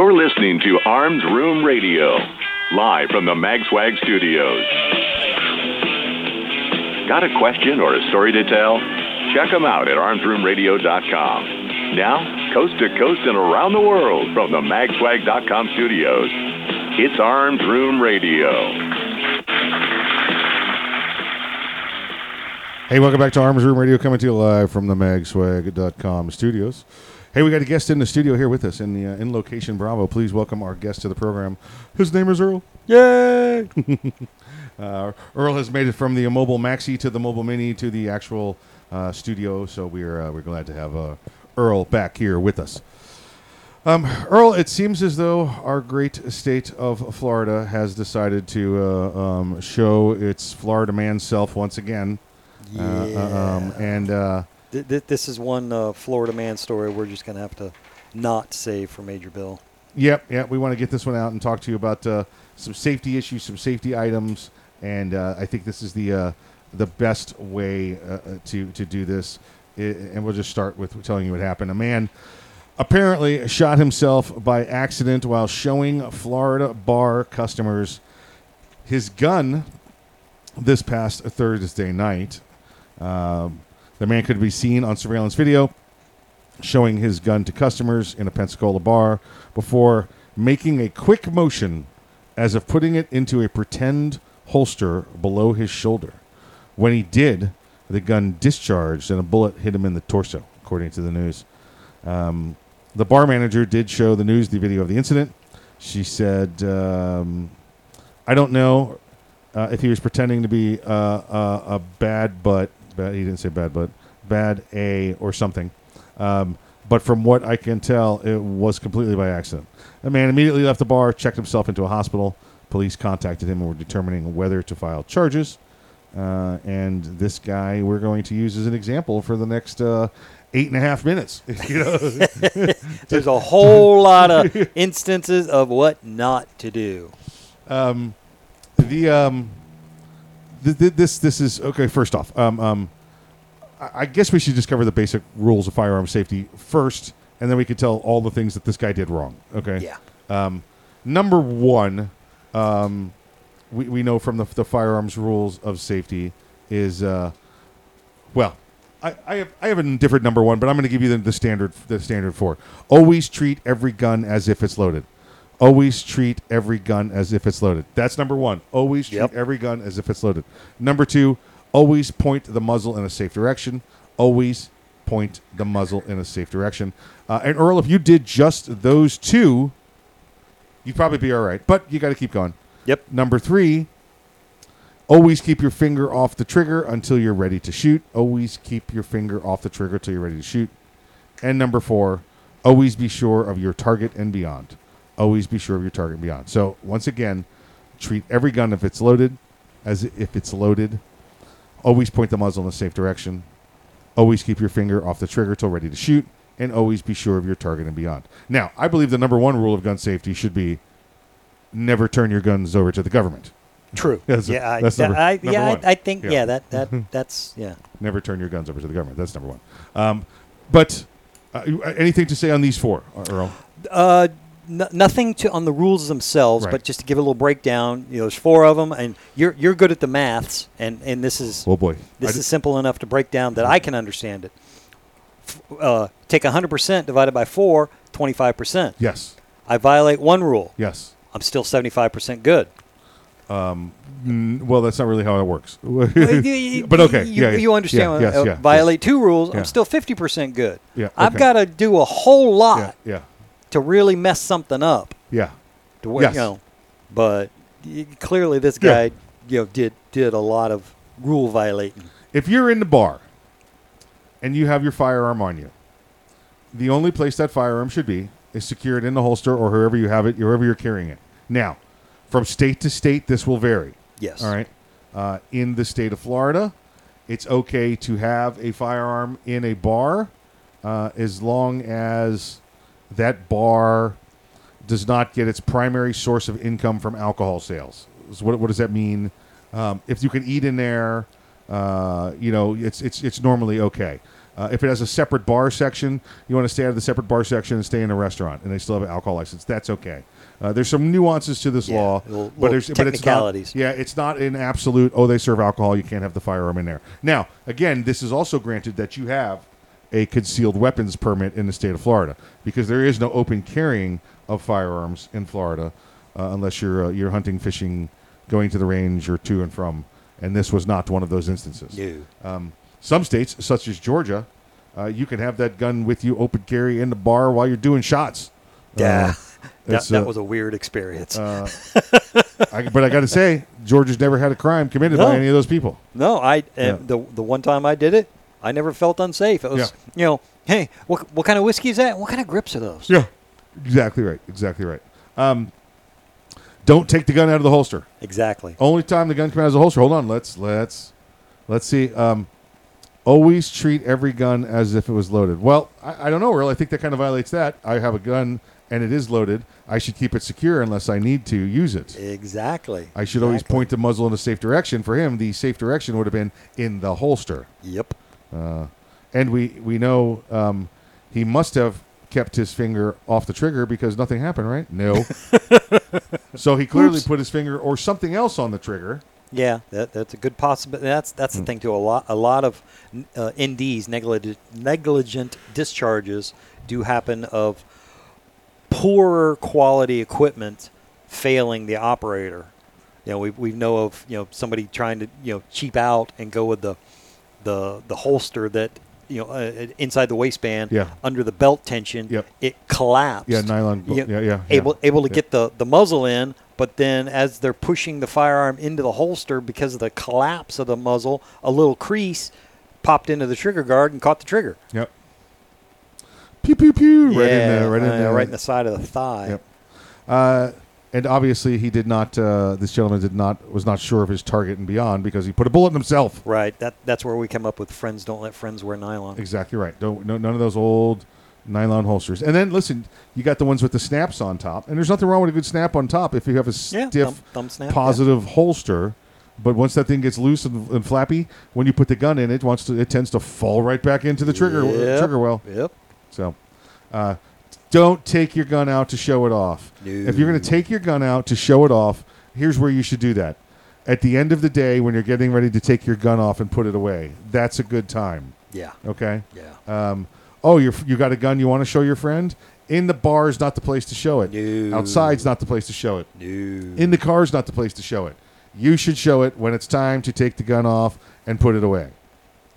You're listening to Arms Room Radio, live from the MagSwag studios. Got a question or a story to tell? Check them out at armsroomradio.com. Now, coast to coast and around the world from the magswag.com studios, it's Arms Room Radio. Hey, welcome back to Arms Room Radio, coming to you live from the magswag.com studios. Hey, we got a guest in the studio here with us in the uh, in location Bravo. Please welcome our guest to the program. His name is Earl. Yay! uh, Earl has made it from the mobile maxi to the mobile mini to the actual uh, studio, so we're uh, we're glad to have uh, Earl back here with us. Um, Earl, it seems as though our great state of Florida has decided to uh, um, show its Florida man self once again. Uh, uh, um, and uh, Th- th- this is one uh, Florida man story we're just going to have to not save for Major Bill. Yep, yep. We want to get this one out and talk to you about uh, some safety issues, some safety items, and uh, I think this is the uh, the best way uh, uh, to to do this. I and we'll just start with telling you what happened. A man apparently shot himself by accident while showing Florida bar customers his gun this past Thursday night. Um, the man could be seen on surveillance video showing his gun to customers in a Pensacola bar before making a quick motion as of putting it into a pretend holster below his shoulder. When he did, the gun discharged and a bullet hit him in the torso, according to the news. Um, the bar manager did show the news the video of the incident. She said, um, I don't know uh, if he was pretending to be uh, uh, a bad but, bad, he didn't say bad but, bad A or something. Um, but from what I can tell, it was completely by accident. The man immediately left the bar, checked himself into a hospital. Police contacted him and were determining whether to file charges. Uh, and this guy we're going to use as an example for the next uh, eight and a half minutes. you know? There's a whole lot of instances of what not to do. Um, the um, th- th- this this is okay. First off, um, um, I-, I guess we should just cover the basic rules of firearm safety first, and then we could tell all the things that this guy did wrong. Okay. Yeah. Um, number one, um, we we know from the the firearms rules of safety is uh, well. I, I have I have a different number one, but I'm going to give you the, the standard the standard four. Always treat every gun as if it's loaded. Always treat every gun as if it's loaded. That's number one. Always treat every gun as if it's loaded. Number two, always point the muzzle in a safe direction. Always point the muzzle in a safe direction. Uh, and Earl, if you did just those two, you'd probably be all right. But you got to keep going. Yep. Number three, always keep your finger off the trigger until you're ready to shoot. Always keep your finger off the trigger until you're ready to shoot. And number four, always be sure of your target and beyond. Always be sure of your target and beyond. So once again, treat every gun if it's loaded as if it's loaded. Always point the muzzle in a safe direction. Always keep your finger off the trigger till ready to shoot, and always be sure of your target and beyond. Now, I believe the number one rule of gun safety should be never turn your guns over to the government. True. That's, yeah, I, that's that- number, I, number yeah, one. I, I think yeah, that that that's yeah. Never turn your guns over to the government. That's number one. Um, but uh, uh, anything to say on these four, uh, Earl? Uh, n- nothing to on the rules themselves, Right. but just to give a little breakdown. You know, there's four of them, and you're you're good at the maths, and and this is Oh boy, this I is simple enough to break down that I can understand it. F- Uh, take 100% divided by 4, 25%. Yes. I violate one rule. Yes. I'm still 75% good. Um, mm, well, that's not really how it works. Well, you- you- but okay, You, yeah, you understand. yeah, yes, uh, yeah, violate two rules. I'm still 50% good. Yeah, I've got to do a whole lot yeah. To really mess something up. Yeah. To where, Yes. you know, but clearly this Yeah. guy, you know, did did a lot of rule violating. If you're in the bar and you have your firearm on you, the only place that firearm should be is secured in the holster or wherever you have it, wherever you're carrying it. Now, from state to state, this will vary. Yes. All right. Uh, in the state of Florida, it's okay to have a firearm in a bar uh, as long as that bar does not get its primary source of income from alcohol sales. So what, what does that mean? Um, if you can eat in there, uh, you know, it's it's it's normally okay. Uh, if it has a separate bar section, you want to stay out of the separate bar section and stay in a restaurant, and they still have an alcohol license. That's okay. Uh, there's some nuances to this Yeah, law, little- but there's but it's not, yeah, it's not an absolute. Oh, they serve alcohol. You can't have the firearm in there. Now, again, this is also granted that you have a concealed weapons permit in the state of Florida because there is no open carrying of firearms in Florida uh, unless you're uh, you're hunting, fishing, going to the range, or to and from. And this was not one of those instances. No. Um, Some states, such as Georgia, uh, you can have that gun with you open carry in the bar while you're doing shots. Yeah. Uh, that, that uh, was a weird experience. uh, I, but I got to say, Georgia's never had a crime committed No. by any of those people. No, I Yeah. the the one time I did it, I never felt unsafe. It was Yeah. you know, hey, what what kind of whiskey is that? What kind of grips are those? Yeah, exactly right. Exactly right. Um, don't take the gun out of the holster. Exactly. Only time the gun comes out of the holster. Hold on. Let's let's let's see. Um, always treat every gun as if it was loaded. Well, I, I don't know, Earl. I think that kind of violates that. I have a gun and it is loaded. I should keep it secure unless I need to use it. Exactly. I should always point the muzzle in a safe direction. For him, the safe direction would have been in the holster. Yep. Uh, and we we know um, he must have kept his finger off the trigger because nothing happened, right? No. so he clearly Oops. put his finger or something else on the trigger. Yeah, that, that's a good possibility. That's that's Hmm. the thing too. A lot a lot of uh, NDs negligent negligent discharges do happen of poorer quality equipment failing the operator. You know, we we know of you know somebody trying to you know cheap out and go with the the the holster that you know uh, inside the waistband Yeah. under the belt tension. Yep. It collapsed. Yeah, nylon You- yeah, yeah, yeah, Able able to yeah. get the the muzzle in, but then as they're pushing the firearm into the holster because of the collapse of the muzzle, a little crease popped into the trigger guard and caught the trigger. Yep. Pew pew pew. Right in there. Right in uh, there. right in the side of the thigh. Yep. Uh, and obviously, he did not. Uh, this gentleman did not was not sure of his target and beyond because he put a bullet in himself. Right. That that's where we come up with friends don't let friends wear nylon. Exactly right. Don't no, none of those old nylon holsters. And then listen, you got the ones with the snaps on top, and there's nothing wrong with a good snap on top if you have a Yeah, stiff, thumb- thumb snap, yeah. positive holster. But once that thing gets loose and, and flappy, when you put the gun in, it wants to. It tends to fall right back into the trigger Yep, trigger well. Yep. So, uh, don't take your gun out to show it off. If you're going to take your gun out to show it off, here's where you should do that. At the end of the day, when you're getting ready to take your gun off and put it away, that's a good time. Yeah. Okay. Yeah. Um, oh, you you got a gun you want to show your friend? In the bar is not the place to show it. Outside's not the place to show it. No. In the car is not the place to show it. You should show it when it's time to take the gun off and put it away.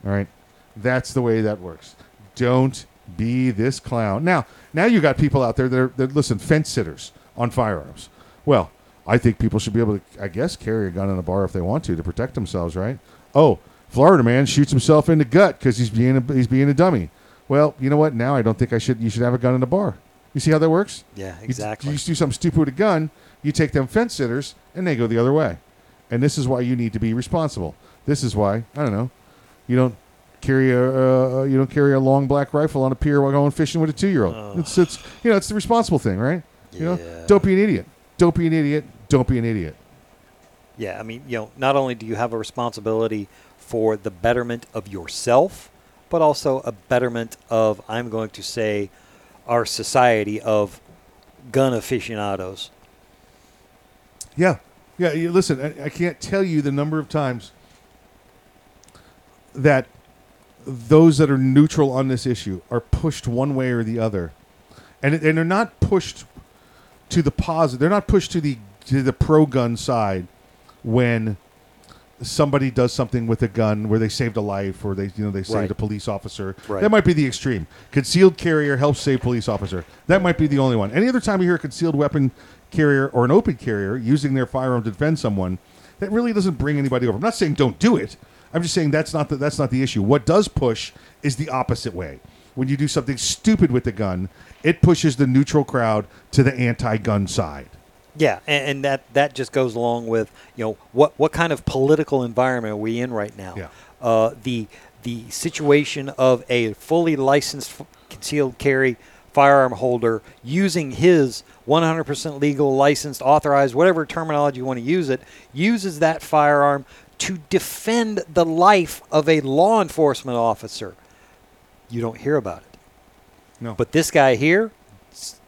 All right. That's the way that works. Don't be this clown. Now, now you got people out there that are that listen, fence sitters on firearms. Well, I think people should be able to, I guess, carry a gun in a bar if they want to to protect themselves, right? Oh, Florida man shoots himself in the gut because he's being a, he's being a dummy. Well, you know what? Now I don't think I should. You should have a gun in a bar. You see how that works? Yeah, exactly. You, just do something stupid with a gun. You take them fence sitters and they go the other way. And this is why you need to be responsible. This is why I don't know. You don't carry a uh, you don't carry a long black rifle on a pier while going fishing with a two year old. It's it's you know it's the responsible thing, right? You know, don't be an idiot. Don't be an idiot. Don't be an idiot. Yeah, I mean, you know, not only do you have a responsibility for the betterment of yourself, but also a betterment of, I'm going to say, our society of gun aficionados. Yeah, yeah. You, listen, I, I can't tell you the number of times that those that are neutral on this issue are pushed one way or the other, and and they're not pushed to the positive. They're not pushed to the to the pro gun side when somebody does something with a gun where they saved a life or they you know they saved Right. a police officer. Right. That might be the extreme. Concealed carrier helps save police officer. That might be the only one. Any other time you hear a concealed weapon carrier or an open carrier using their firearm to defend someone, that really doesn't bring anybody over. I'm not saying don't do it. I'm just saying that's not the, that's not the issue. What does push is the opposite way. When you do something stupid with the gun, it pushes the neutral crowd to the anti-gun side. Yeah, and, and that that just goes along with you know what what kind of political environment are we in right now? Yeah. Uh, the the situation of a fully licensed concealed carry firearm holder using his 100% legal, licensed, authorized, whatever terminology you want to use it, uses that firearm to defend the life of a law enforcement officer. You don't hear about it. No. But this guy here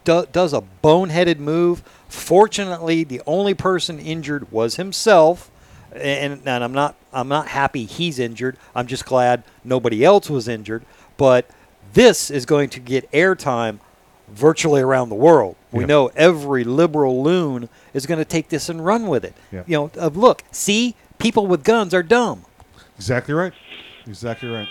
does a boneheaded move. Fortunately, the only person injured was himself, and, and I'm not I'm not happy he's injured. I'm just glad nobody else was injured. But this is going to get airtime virtually around the world. We Yep. know every liberal loon is going to take this and run with it. Yep. You know, look, see, people with guns are dumb. Exactly right. Exactly right.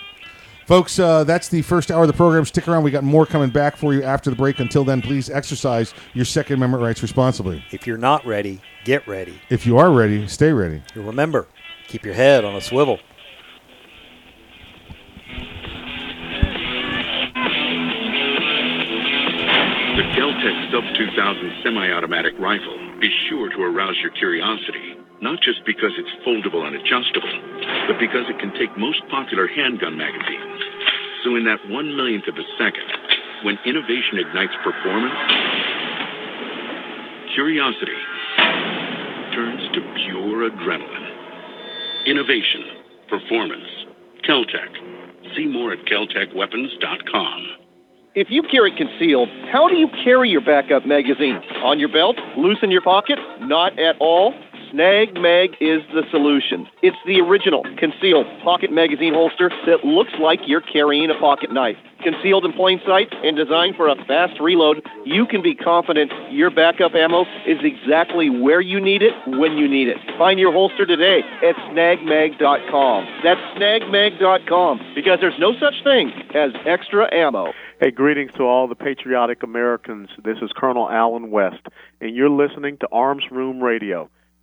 Folks, uh, that's the first hour of the program. Stick around. We got more coming back for you after the break. Until then, please exercise your Second Amendment rights responsibly. If you're not ready, get ready. If you are ready, stay ready. Remember, keep your head on a swivel. The Keltec Sub 2000 semi-automatic rifle is sure to arouse your curiosity, not just because it's foldable and adjustable, but because it can take most popular handgun magazines. So in that one millionth of a second, when innovation ignites performance, curiosity turns to pure adrenaline. Innovation, performance, Keltec. See more at keltecweapons.com. If you carry concealed, how do you carry your backup magazine? On your belt? Loose in your pocket? Not at all? Snag Mag is the solution. It's the original concealed pocket magazine holster that looks like you're carrying a pocket knife. Concealed in plain sight and designed for a fast reload, you can be confident your backup ammo is exactly where you need it when you need it. Find your holster today at snagmag.com. That's snagmag.com because there's no such thing as extra ammo. Hey, greetings to all the patriotic Americans. This is Colonel Allen West, and you're listening to Arms Room Radio.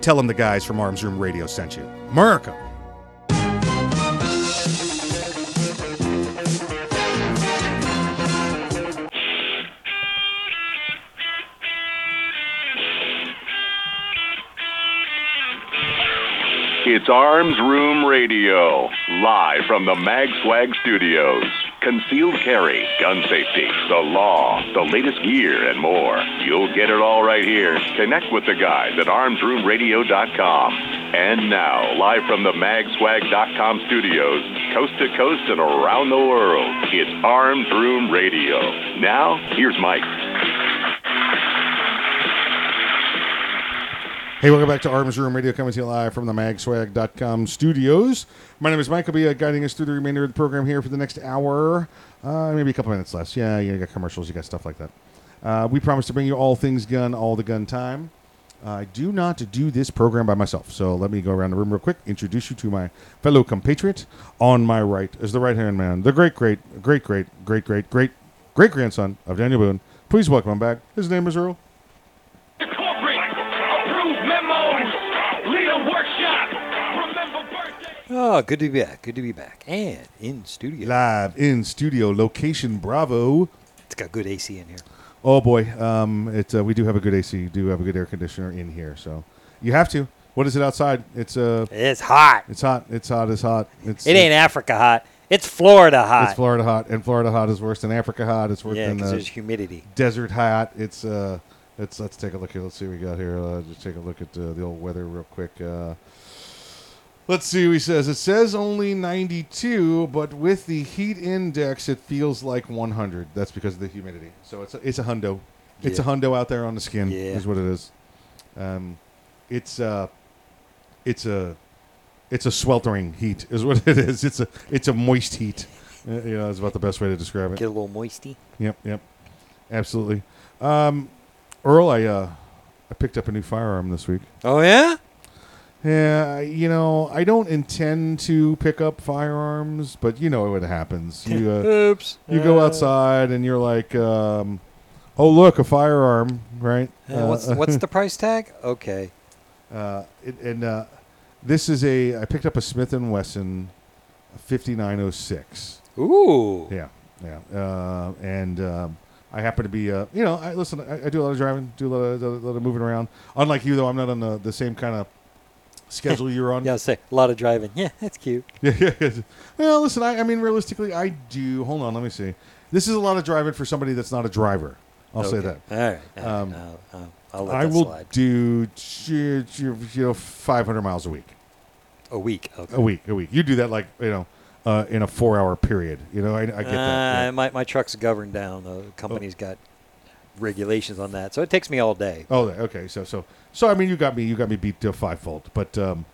Tell them the guys from Arms Room Radio sent you. America. It's Arms Room Radio, live from the Mag Swag Studios. Concealed carry, gun safety, the law, the latest gear, and more. You'll get it all right here. Connect with the guys at armsroomradio.com. And now, live from the magswag.com studios, coast to coast and around the world, it's Arms Room Radio. Now, here's Mike. Hey, welcome back to Arms Room Radio, coming to you live from the magswag.com studios. My name is Mike. I'll be uh, guiding us through the remainder of the program here for the next hour, uh, maybe a couple minutes less. Yeah, you got commercials, you got stuff like that. Uh, we promise to bring you all things gun, all the gun time. I do not do this program by myself, so let me go around the room real quick, introduce you to my fellow compatriot. On my right is the right hand man, the great, great, great, great, great, great, great, great grandson of Daniel Boone. Please welcome him back. His name is Earl. Oh, good to be back. Good to be back. And in studio. Live in studio, location Bravo. It's got good AC in here. Oh boy, um, it uh, we do have a good AC, do have a good air conditioner in here, so you have to. What is it outside? It's uh, it's hot. It's hot. It's hot. It's hot. It's It ain't Africa hot. It's Florida hot. It's Florida hot, and Florida hot is worse than Africa hot. It's worse Yeah, than 'cause uh, there's humidity. Desert hot. It's uh, let's let's take a look here. Let's see what we got here. Uh, just take a look at uh, the old weather real quick. Uh, let's see. what He says it says only 92, but with the heat index, it feels like 100. That's because of the humidity. So it's a, it's a hundo. It's a hundo out there on the skin. Yeah. is what it is. Um, it's uh, it's a it's a sweltering heat is what it is. It's a it's a moist heat. Uh, you know, that's about the best way to describe it. Get a little moisty. Yep, yep, absolutely. Um, Earl, I uh, I picked up a new firearm this week. Oh yeah. Yeah, you know, I don't intend to pick up firearms, but you know what happens. You, uh, Oops. You go Uh. outside and you're like, um, "Oh, look, a firearm!" Right? Uh, what's what's the price tag? Okay. Uh, it, and uh, this is a. I picked up a Smith and Wesson, fifty nine oh six. Ooh. Yeah, yeah. Uh, and um, I happen to be. Uh, you know, I listen. I, I do a lot of driving, do a lot of, a lot of moving around. Unlike you, though, I'm not on the, the same kind of schedule you're on. Yeah, I'll say a lot of driving. Yeah, that's cute. Yeah, yeah, yeah. Well, listen, I, I mean, realistically, I do. Hold on, let me see. This is a lot of driving for somebody that's not a driver. I'll say that. All right, all right. Um, I'll- I'll- I'll let I that will slide. do you know 500 miles a week. A week. Okay. A week, a week. You do that like you know. uh, in a four-hour period. You know, I, I get that. yeah. Uh, my, my truck's governed down. The company's got regulations on that, so it takes me all day. Oh, okay. So, so, so. I mean, you got me. You got me beat to fivefold. But, um,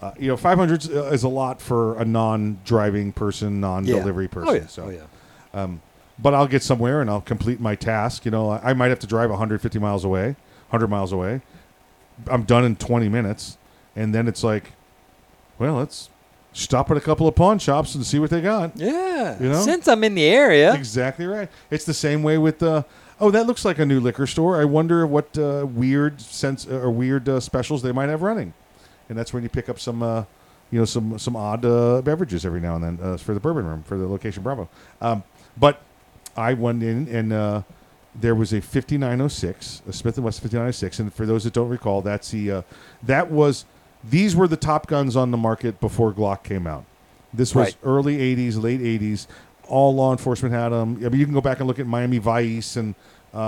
uh, you know, five hundred is a lot for a non-driving person, non-delivery Yeah. Oh, person. yeah. So, Oh, yeah. Um, but I'll get somewhere and I'll complete my task. You know, I, I might have to drive 150 miles away, 100 miles away. I'm done in 20 minutes, and then it's like, well, let's stop at a couple of pawn shops and see what they got. Yeah. You know? Since I'm in the area. Exactly right. It's the same way with uh, oh, that looks like a new liquor store. I wonder what uh, weird sense or weird uh, specials they might have running, and that's when you pick up some, uh, you know, some some odd uh, beverages every now and then uh, for the bourbon room for the location Bravo. Um, but I went in and uh, there was a 5906, a Smith and Wesson 5906, and for those that don't recall, that's the uh, that was these were the top guns on the market before Glock came out. This was Right. early 80s, late 80s. All law enforcement had them. I mean, you can go back and look at Miami Vice and uh, uh,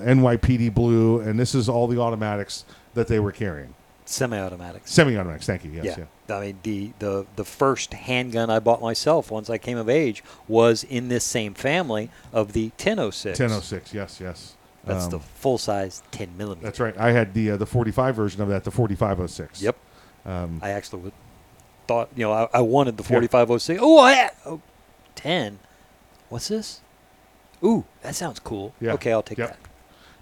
uh, NYPD Blue, and this is all the automatics that they were carrying. Semi-automatics. Semi-automatics. Thank you. Yes. yeah. yeah. I mean, the, the, the first handgun I bought myself once I came of age was in this same family of the 1006. 1006. Yes. Yes. That's Um, the full size 10 millimeter. That's right. I had the uh, the 45 version of that, the 4506. Yep. Um, I actually would, thought, you know, I, I wanted the Yeah. 4506. Oh, I oh, 10. What's this? Ooh, that sounds cool. Yeah. Okay, I'll take Yep. that.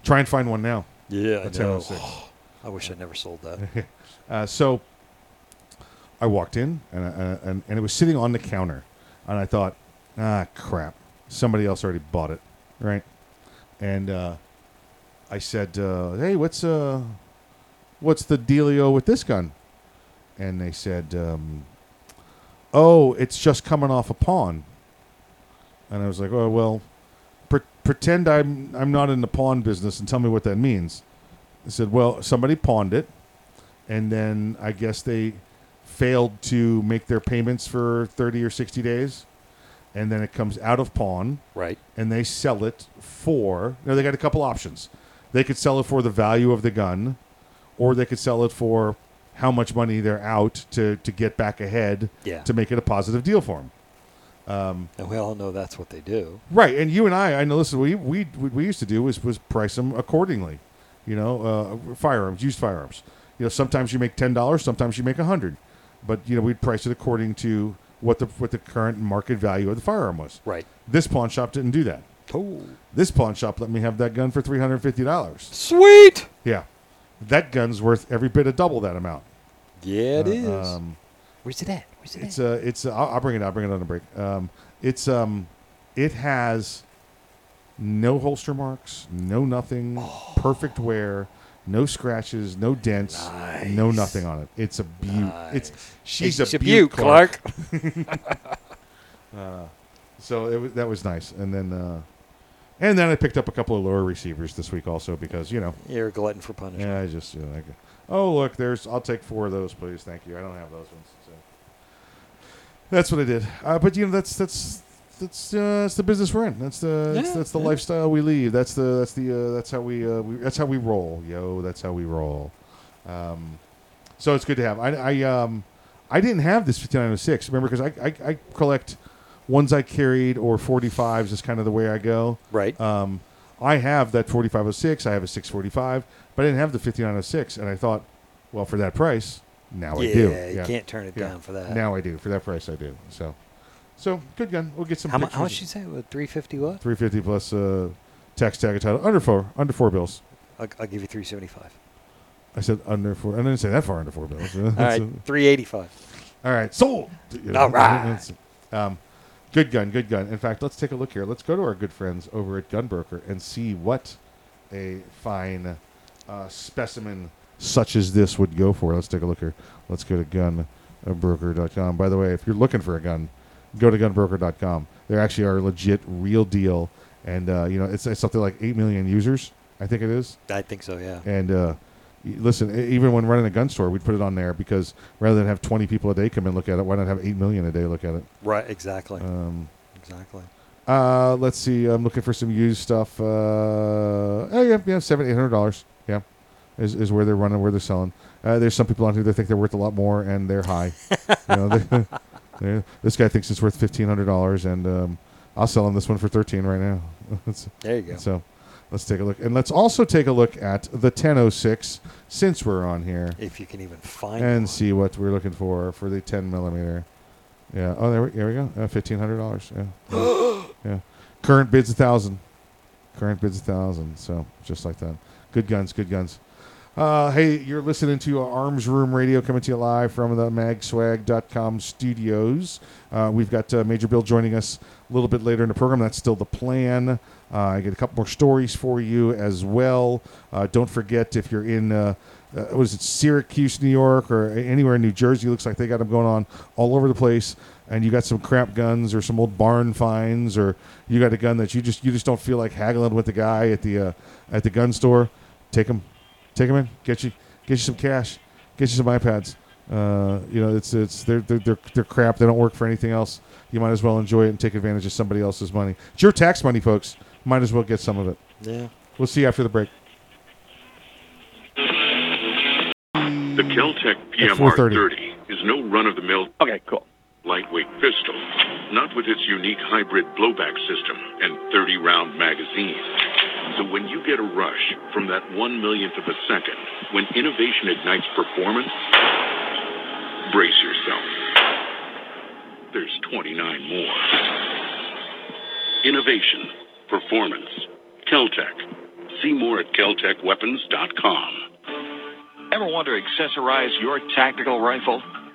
Try and find one now. Yeah, I know. 1006. I wish I never sold that. uh, so I walked in and, uh, and and it was sitting on the counter, and I thought, ah, crap, somebody else already bought it, right? And uh, I said, uh, hey, what's uh, what's the dealio with this gun? And they said, um, oh, it's just coming off a pawn. And I was like, oh well, pre- pretend I'm I'm not in the pawn business and tell me what that means. I said, well, somebody pawned it, and then I guess they failed to make their payments for 30 or 60 days, and then it comes out of pawn. Right. And they sell it for, now they got a couple options. They could sell it for the value of the gun, or they could sell it for how much money they're out to, to get back ahead Yeah. to make it a positive deal for them. Um, And we all know that's what they do. Right, and you and I, I know. Listen, we we what we used to do was was price them accordingly. You know, uh, firearms, used firearms. You know, sometimes you make ten dollars, sometimes you make a hundred, but you know we'd price it according to what the what the current market value of the firearm was. Right. This pawn shop didn't do that. Oh. This pawn shop let me have that gun for three hundred fifty dollars. Sweet. Yeah, that gun's worth every bit of double that amount. Yeah, it Uh, is. Um, Where's it at? Where's it it's uh, it's uh, I'll, I'll bring it. I'll bring it on a break. Um, it's um, it has no holster marks, no nothing, Oh. perfect wear, no scratches, no dents, no nothing on it. It's a beaut. It's she's It's a a beaut, beaut, Clark. uh, so it was, that was nice, and then uh, and then I picked up a couple of lower receivers this week also because you know You're a glutton for punishment. yeah, I just you know, I go, oh look, there's I'll take four of those, please, thank you. I don't have those ones. So that's what I did. Uh, but you know, that's that's that's uh, that's the business we're in. That's the that's, Yeah, that's the yeah. lifestyle we lead. That's the that's the uh, that's how we, uh, we that's how we roll, yo. That's how we roll. Um, so it's good to have. I I um I didn't have this 5906. Remember, because I, I I collect ones I carried or 45s is kind of the way I go. Right. Um, I have that 4506. I have a 645, but I didn't have the 5906, and I thought, well, for that price, now I do. Yeah, you can't turn it down for that. Now I do. For that price, I do. So, so good gun. We'll get some. How, mu- pictures. how much did you say? What, 350 what? 350 plus uh, tax tag and title under four under four bills. I'll, I'll give you 375. I said under four. I didn't say that far under four bills. All right, 385. All right, sold. All right. Um, good gun, good gun. In fact, let's take a look here. Let's go to our good friends over at Gunbroker and see what a fine uh, specimen such as this would go for. Let's take a look here. Let's go to gunbroker.com. By the way, if you're looking for a gun, go to gunbroker.com. They actually are legit, real deal. And, uh, you know, it's, it's something like 8 million users, I think it is. I think so, yeah. And uh, listen, even when running a gun store, we'd put it on there because rather than have 20 people a day come and look at it, why not have 8 million a day look at it? Right, exactly. Um, exactly. uh, let's see. I'm looking for some used stuff. Uh, oh yeah, yeah, seven, eight hundred dollars. Yeah, is, is where they're running, where they're selling. Uh, there's some people on here that think they're worth a lot more, and they're high. you know, they- Yeah, this guy thinks it's worth fifteen hundred dollars, and um, I'll sell him this one for thirteen right now. There you go. So let's take a look, and let's also take a look at the 1006 since we're on here, If you can even find and see what we're looking for for the 10 millimeter. Yeah. Oh, there we, there we go. Uh, fifteen hundred dollars. Yeah. yeah. Current bids a thousand. Current bids a thousand. So just like that. Good guns. Good guns. Uh, hey, you're listening to Arms Room Radio coming to you live from the magswag.com studios. Uh, we've got uh, Major Bill joining us a little bit later in the program. That's still the plan. Uh, I get a couple more stories for you as well. Uh, don't forget if you're in, uh, is it, Syracuse, New York, or anywhere in New Jersey, looks like they got them going on all over the place. And you got some crap guns or some old barn finds, or you got a gun that you just you just don't feel like haggling with the guy at the at the gun store. Take them, take them in. Get you get you some cash. Get you some iPads. Uh, you know, it's it's they're, they're they're they're crap. They don't work for anything else. You might as well enjoy it and take advantage of somebody else's money. It's your tax money, folks. Might as well get some of it. Yeah. We'll see you after the break. The Keltec At PMR 30 is no run of the mill. Okay, cool. Lightweight pistol, not with its unique hybrid blowback system and 30 round magazine. So when you get a rush from that one millionth of a second, when innovation ignites performance, brace yourself. There's 29 more. Innovation, performance, Keltec. See more at keltecweapons.com. Ever want to accessorize your tactical rifle?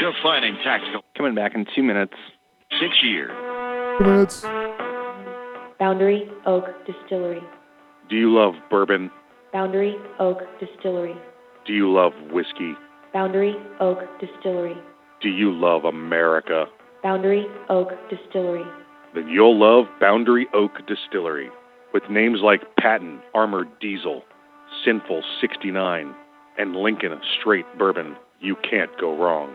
Defining tactical. Coming back in two minutes. Six years. minutes. Boundary Oak Distillery. Do you love bourbon? Boundary Oak Distillery. Do you love whiskey? Boundary Oak Distillery. Do you love America? Boundary Oak Distillery. Then you'll love Boundary Oak Distillery. With names like Patton Armored Diesel, Sinful 69, and Lincoln Straight Bourbon, you can't go wrong.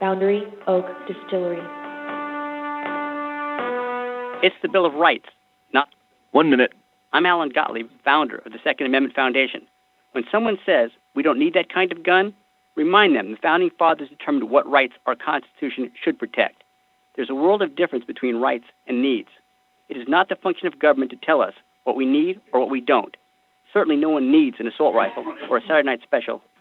Boundary Oak Distillery. It's the Bill of Rights, not. One minute. I'm Alan Gottlieb, founder of the Second Amendment Foundation. When someone says we don't need that kind of gun, remind them the founding fathers determined what rights our Constitution should protect. There's a world of difference between rights and needs. It is not the function of government to tell us what we need or what we don't. Certainly, no one needs an assault rifle or a Saturday night special,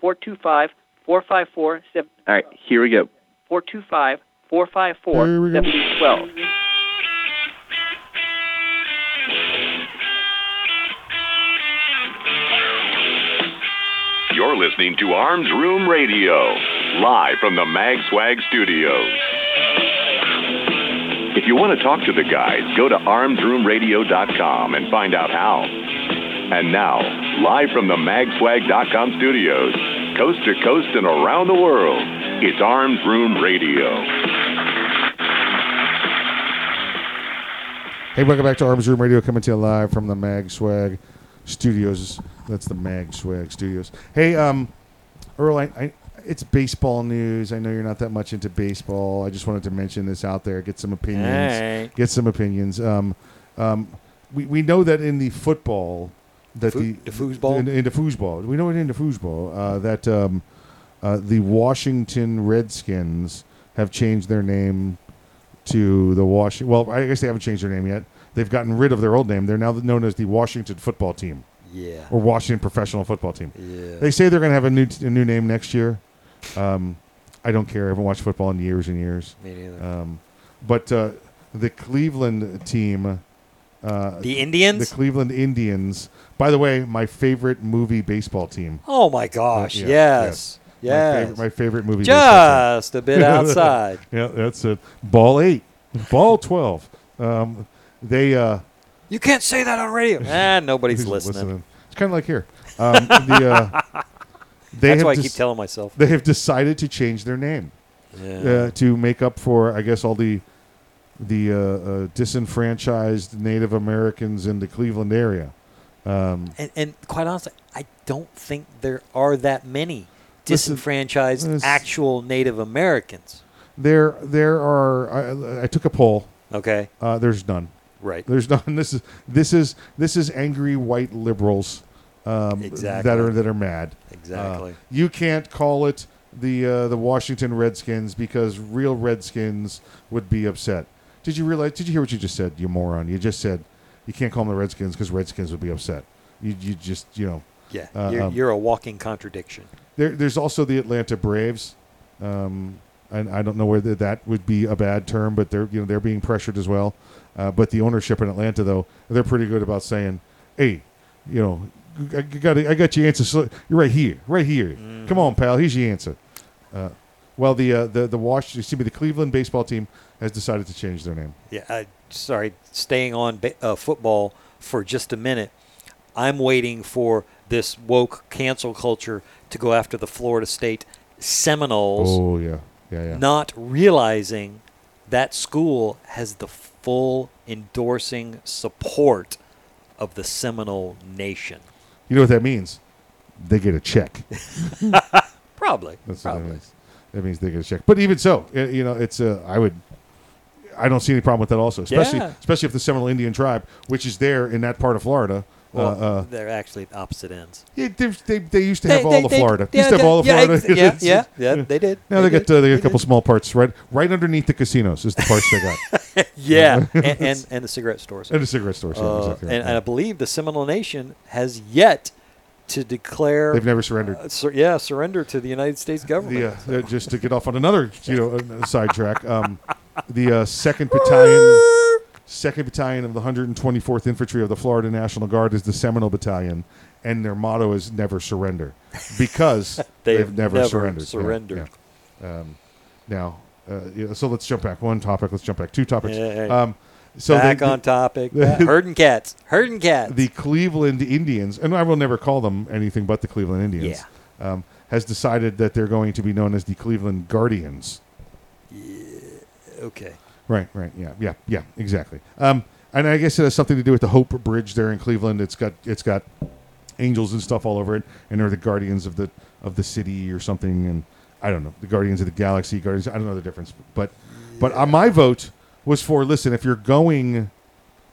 425 454 All right, here we go. 425 454 Here 7012. You're listening to Arms Room Radio, live from the Mag Swag studios. If you want to talk to the guys, go to armsroomradio.com and find out how. And now, live from the magswag.com studios, coast to coast and around the world, it's Arms Room Radio. Hey, welcome back to Arms Room Radio, coming to you live from the Mag Swag Studios. That's the Mag Swag Studios. Hey, um, Earl, I, I, it's baseball news. I know you're not that much into baseball. I just wanted to mention this out there, get some opinions. Hey. Get some opinions. Um, um, we, we know that in the football, that Foo- the the foosball? in, in the foosball, we know it in the foosball uh, that um, uh, the Washington Redskins have changed their name to the Washington. Well, I guess they haven't changed their name yet. They've gotten rid of their old name. They're now known as the Washington Football Team. Yeah. Or Washington Professional Football Team. Yeah. They say they're going to have a new a new name next year. Um, I don't care. I haven't watched football in years and years. Me neither. Um, but uh, the Cleveland team. Uh, The Indians? The Cleveland Indians. By the way, my favorite movie baseball team. Oh my gosh! Uh, yeah, yes, yeah. yes. My favorite, my favorite movie. Just a bit outside. yeah, that's it. Ball eight, ball twelve. Um, they. Uh, You can't say that on radio. Ah, nobody's Who's listening. It's kind of like here. Um, the, uh, they That's have why I keep telling myself. They have decided to change their name Yeah. uh, to make up for, I guess, all the the uh, uh, disenfranchised Native Americans in the Cleveland area. Um, And, and quite honestly, I don't think there are that many disenfranchised this- actual Native Americans. there, there are. I, I took a poll. Okay. Uh, there's none. Right. There's none. This is this is this is angry white liberals um, Exactly. that are that are mad. Exactly. Uh, you can't call it the uh, the Washington Redskins because real Redskins would be upset. Did you realize? Did you hear what you just said? You moron! You just said you can't call them the Redskins because Redskins would be upset. You you just you know. Yeah, uh, you're, um, you're a walking contradiction. there, there's also the Atlanta Braves. Um, and I don't know whether that would be a bad term, but they're you know they're being pressured as well. Uh, but the ownership in Atlanta, though, they're pretty good about saying, "Hey, you know, I got I got your answer. So you're right here, right here. Come on, pal. Here's your answer." Uh, well, the uh, the the Washington, excuse me, the Cleveland baseball team has decided to change their name. Yeah, I, sorry, staying on uh, football for just a minute. I'm waiting for this woke cancel culture to go after the Florida State Seminoles. Oh yeah, yeah, yeah. Not realizing that school has the full endorsing support of the Seminole Nation. You know what that means? They get a check. Probably. That's what that Probably. means. That means they get a check. But even so, you know, it's uh, I would. I don't see any problem with that. Also, especially Yeah. especially if the Seminole Indian tribe, which is there in that part of Florida, Well, uh, uh, they're actually at opposite ends. Yeah, they, they, they used to They- have all they- the they- Florida. used to have they- all the yeah, Florida. ex- yeah, yeah, yeah, they did. Now They they, got did. uh, they got a couple small parts right right underneath the casinos is the parts they got. yeah, and, and and the cigarette stores. And the cigarette stores, yeah, Uh, exactly right, and, yeah. and I believe the Seminole Nation has yet to declare They've never surrendered. uh, sur- yeah, surrender to the United States government. the, uh, uh, just to get off on another you know uh, sidetrack, um, the uh, second battalion, second battalion of the 124th Infantry of the Florida National Guard is the Seminole Battalion, and their motto is "Never surrender," because They they've never, never surrendered. Yeah, surrendered. yeah. Um, now, uh, yeah, so let's jump back one topic. Let's jump back two topics. Yeah, yeah. Um, so Back the- on topic. the- herding cats. Herding cats. the Cleveland Indians, and I will never call them anything but the Cleveland Indians, um, has decided that they're going to be known as the Cleveland Guardians. okay. Right, right, yeah, yeah, yeah, exactly. Um, and I guess it has something to do with the Hope Bridge there in Cleveland. It's got it's got angels and stuff all over it, and they're the guardians of the of the city or something. And I don't know, the guardians of the galaxy, guardians. I don't know the difference, but but uh, my vote was for listen. If you're going,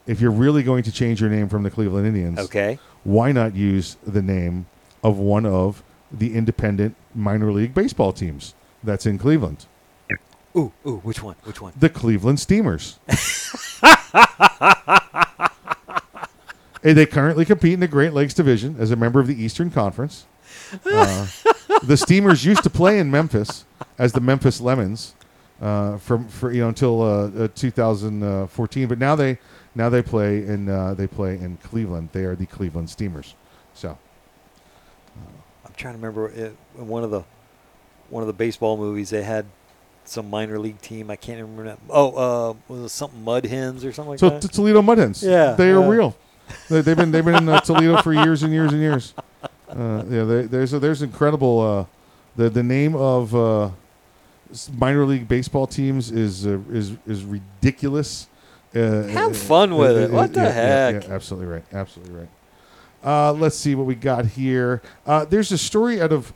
if you're really going to change your name from the Cleveland Indians, Okay. why not use the name of one of the independent minor league baseball teams that's in Cleveland? Ooh, ooh, which one? Which one? The Cleveland Steamers. Hey, they currently compete in the Great Lakes Division as a member of the Eastern Conference. Uh, the Steamers used to play in Memphis as the Memphis Lemons uh, from for you know until uh, uh, 2014, but now they now they play in uh, they play in Cleveland. They are the Cleveland Steamers. So I'm trying to remember it, in one of the one of the baseball movies they had some minor league team. I can't remember that. Oh, uh, was it something Mud Hens or something like so that? t- Toledo Mud Hens. Yeah, they are real. They, they've been they've been in uh, Toledo for years and years and years. Uh, yeah, they, there's a, there's incredible. Uh, the the name of uh, minor league baseball teams is uh, is is ridiculous. Uh, Have uh, fun with it. What the yeah, yeah, heck? yeah, absolutely right. Absolutely right. Uh, let's see what we got here. Uh, there's a story out of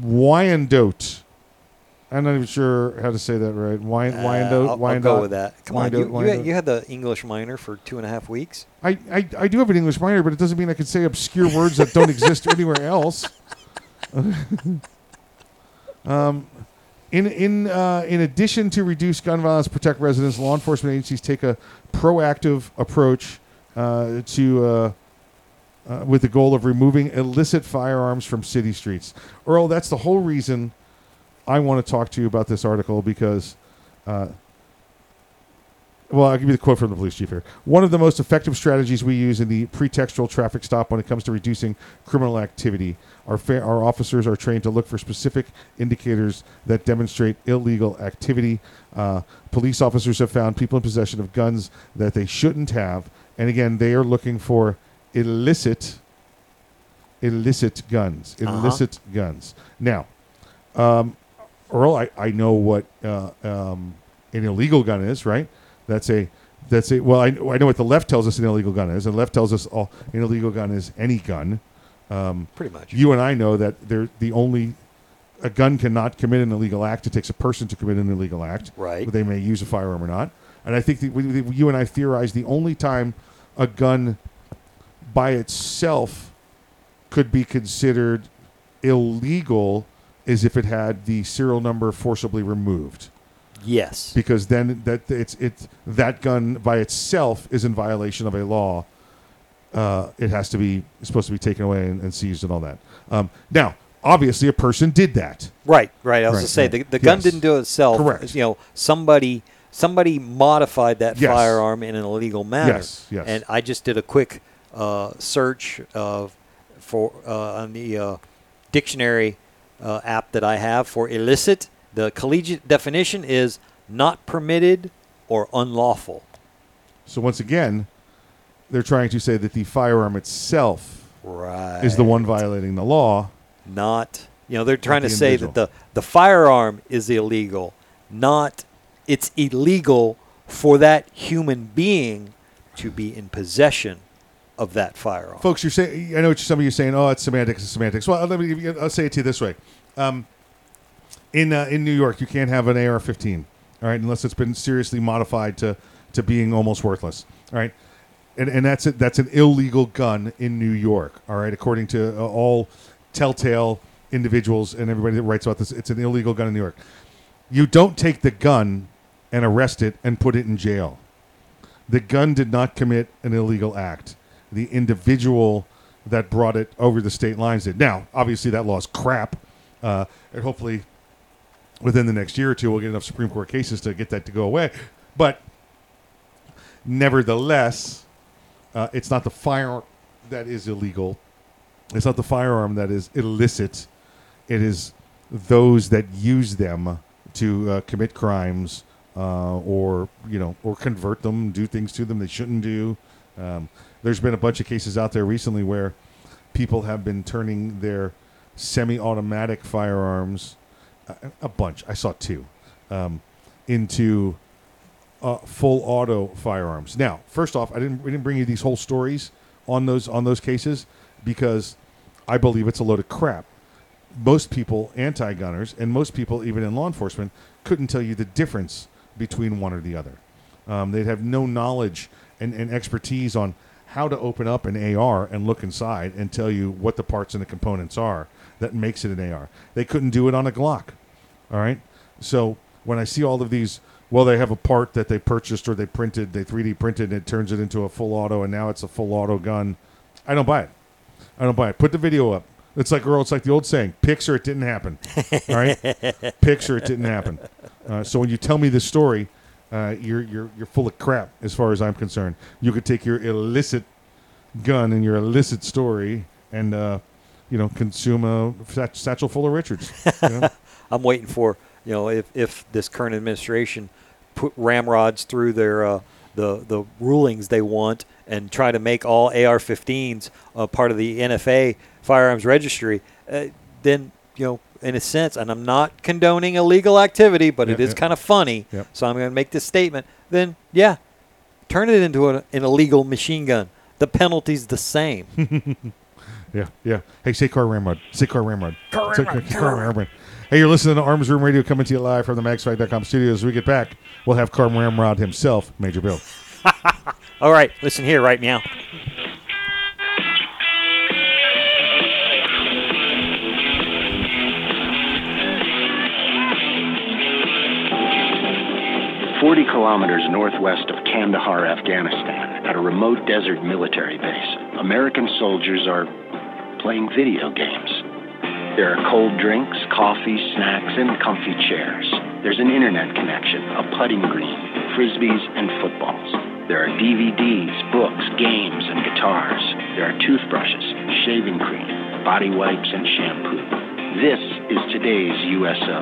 Wyandotte. I'm not even sure how to say that right. Wyan, Uh, Wyandotte. I'll, I'll Wyandotte? go with that. Come on, you, Wyandotte, you, had, you had the English minor for two and a half weeks. I, I, I do have an English minor, but it doesn't mean I can say obscure words that don't exist anywhere else. um, in in uh, in addition to reduce gun violence, protect residents, law enforcement agencies take a proactive approach uh, to. Uh, uh, with the goal of removing illicit firearms from city streets. Earl, that's the whole reason I want to talk to you about this article because uh, well, I'll give you the quote from the police chief here. One of the most effective strategies we use in the pretextual traffic stop when it comes to reducing criminal activity. Our, fa- our officers are trained to look for specific indicators that demonstrate illegal activity. Uh, police officers have found people in possession of guns that they shouldn't have. And again, they are looking for illicit, illicit guns. Uh-huh. Illicit guns. Now, um, Earl, I, I know what uh, um, an illegal gun is, right? That's a that's a well, I, I know what the left tells us an illegal gun is, and the left tells us all an illegal gun is any gun. Um, Pretty much. You and I know that they're the only a gun cannot commit an illegal act. It takes a person to commit an illegal act. Right. They may use a firearm or not. And I think that we, we- you and I theorize the only time a gun by itself could be considered illegal is if it had the serial number forcibly removed. Yes. Because then that it's it that gun by itself is in violation of a law. Uh, it has to be supposed to be taken away and, and seized and all that. Um, now, obviously, a person did that. Right, right. I was Right, to say right. the, the gun Yes. didn't do it itself. Correct. You know, somebody somebody modified that Yes. firearm in an illegal manner. Yes, yes. And I just did a quick uh, search of for uh, on the uh, dictionary uh, app that I have for illicit. The collegiate definition is not permitted or unlawful. So once again, they're trying to say that the firearm itself Right. is the one violating the law. Not, you know, they're trying to the say that the, the firearm is illegal, not it's illegal for that human being to be in possession of that firearm. Folks, you're saying I know what some of you are saying. Oh, it's semantics. It's semantics. Well, let me. I'll say it to you this way. Um, in uh, in New York, you can't have an AR-15. All right, unless it's been seriously modified to to being almost worthless. All right, and and that's it. That's an illegal gun in New York. All right, according to uh, all telltale individuals and everybody that writes about this, it's an illegal gun in New York. You don't take the gun and arrest it and put it in jail. The gun did not commit an illegal act. The individual that brought it over the state lines did. Now, obviously, that law is crap, uh, and hopefully, within the next year or two, we'll get enough Supreme Court cases to get that to go away. But nevertheless, uh, it's not the firearm that is illegal. It's not the firearm that is illicit. It is those that use them to uh, commit crimes uh, or you know or convert them, do things to them they shouldn't do. Um, there's been a bunch of cases out there recently where people have been turning their semi-automatic firearms, a, bunch. I saw two, um, into uh, full auto firearms. Now, first off, I didn't we didn't bring you these whole stories on those on those cases because I believe it's a load of crap. Most people, anti-gunners, and most people, even in law enforcement, couldn't tell you the difference between one or the other. Um, they'd have no knowledge and, and expertise on how to open up an AR and look inside and tell you what the parts and the components are that makes it an AR. They couldn't do it on a Glock. All right. So when I see all of these, well, they have a part that they purchased or they printed, they 3D printed, and it turns it into a full auto, and now it's a full auto gun. I don't buy it. I don't buy it. Put the video up. It's like, Earl, it's like the old saying, pics or it didn't happen. All right? pics or it didn't happen. Uh, so when you tell me this story, uh, you're, you're, you're full of crap as far as I'm concerned. You could take your illicit gun and your illicit story and, uh, you know, consume a satchel full of Richards. You know? I'm waiting for you know if if this current administration put ramrods through their uh, the the rulings they want and try to make all AR-15s uh, part of the NFA firearms registry, uh, then you know, in a sense, and I'm not condoning illegal activity, but it Yep, is yep. kind of funny. Yep. So I'm going to make this statement. Then, yeah, turn it into an, an illegal machine gun. The penalty's the same. Yeah, yeah. Hey, say car ramrod. Say car ramrod. Car Say ramrod, car car ramrod. Hey, you're listening to Arms Room Radio coming to you live from the MagSwag.com studios. As we get back, we'll have Car Ramrod himself, Major Bill. All right, listen here, right now. Forty kilometers northwest of Kandahar, Afghanistan, at a remote desert military base, American soldiers are playing video games. There are cold drinks, coffee, snacks, and comfy chairs. There's an internet connection, a putting green, frisbees, and footballs. There are DVDs, books, games, and guitars. There are toothbrushes, shaving cream, body wipes, and shampoo. This is today's USO.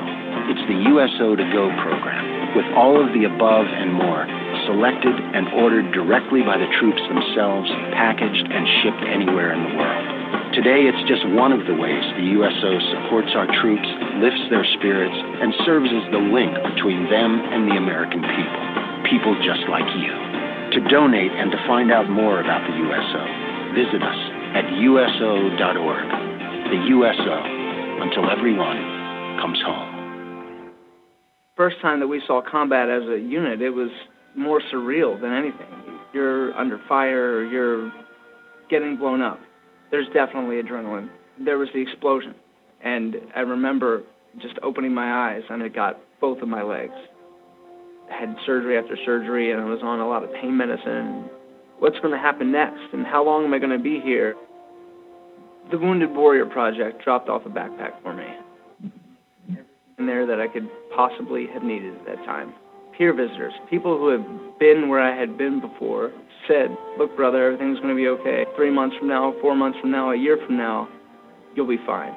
It's the USO to Go program, with all of the above and more, selected and ordered directly by the troops themselves, packaged and shipped anywhere in the world. Today, it's just one of the ways the USO supports our troops, lifts their spirits, and serves as the link between them and the American people. People just like you. To donate and to find out more about the USO, visit us at USO.org. The USO, until everyone comes home. first time that we saw combat as a unit, it was more surreal than anything. You're under fire, you're getting blown up. There's definitely adrenaline. There was the explosion. And I remember just opening my eyes and it got both of my legs. I had surgery after surgery and I was on a lot of pain medicine. What's going to happen next and how long am I going to be here? The Wounded Warrior Project dropped off a backpack for me in there that I could possibly have needed at that time. Peer visitors, people who have been where I had been before, said, Look, brother, everything's going to be okay. Three months from now, four months from now, a year from now, you'll be fine.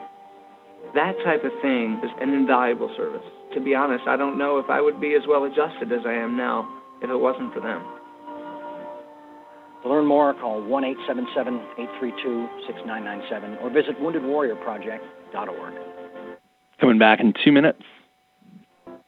That type of thing is an invaluable service. To be honest, I don't know if I would be as well adjusted as I am now if it wasn't for them. To learn more, call 1 877 832 6997 or visit woundedwarriorproject.org. Coming back in two minutes.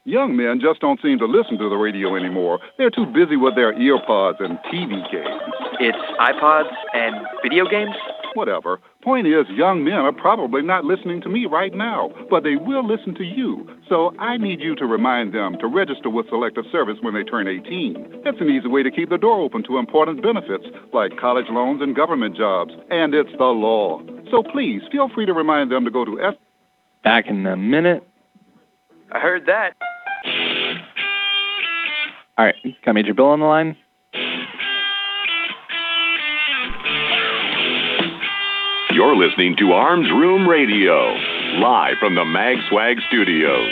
Young men just don't seem to listen to the radio anymore. They're too busy with their earpods and TV games. It's iPods and video games? Whatever. Point is, young men are probably not listening to me right now, but they will listen to you. So I need you to remind them to register with Selective Service when they turn 18. That's an easy way to keep the door open to important benefits like college loans and government jobs. And it's the law. So please feel free to remind them to go to S. Back in a minute. I heard that. All right, got Major Bill on the line. You're listening to Arms Room Radio, live from the Mag Swag studios.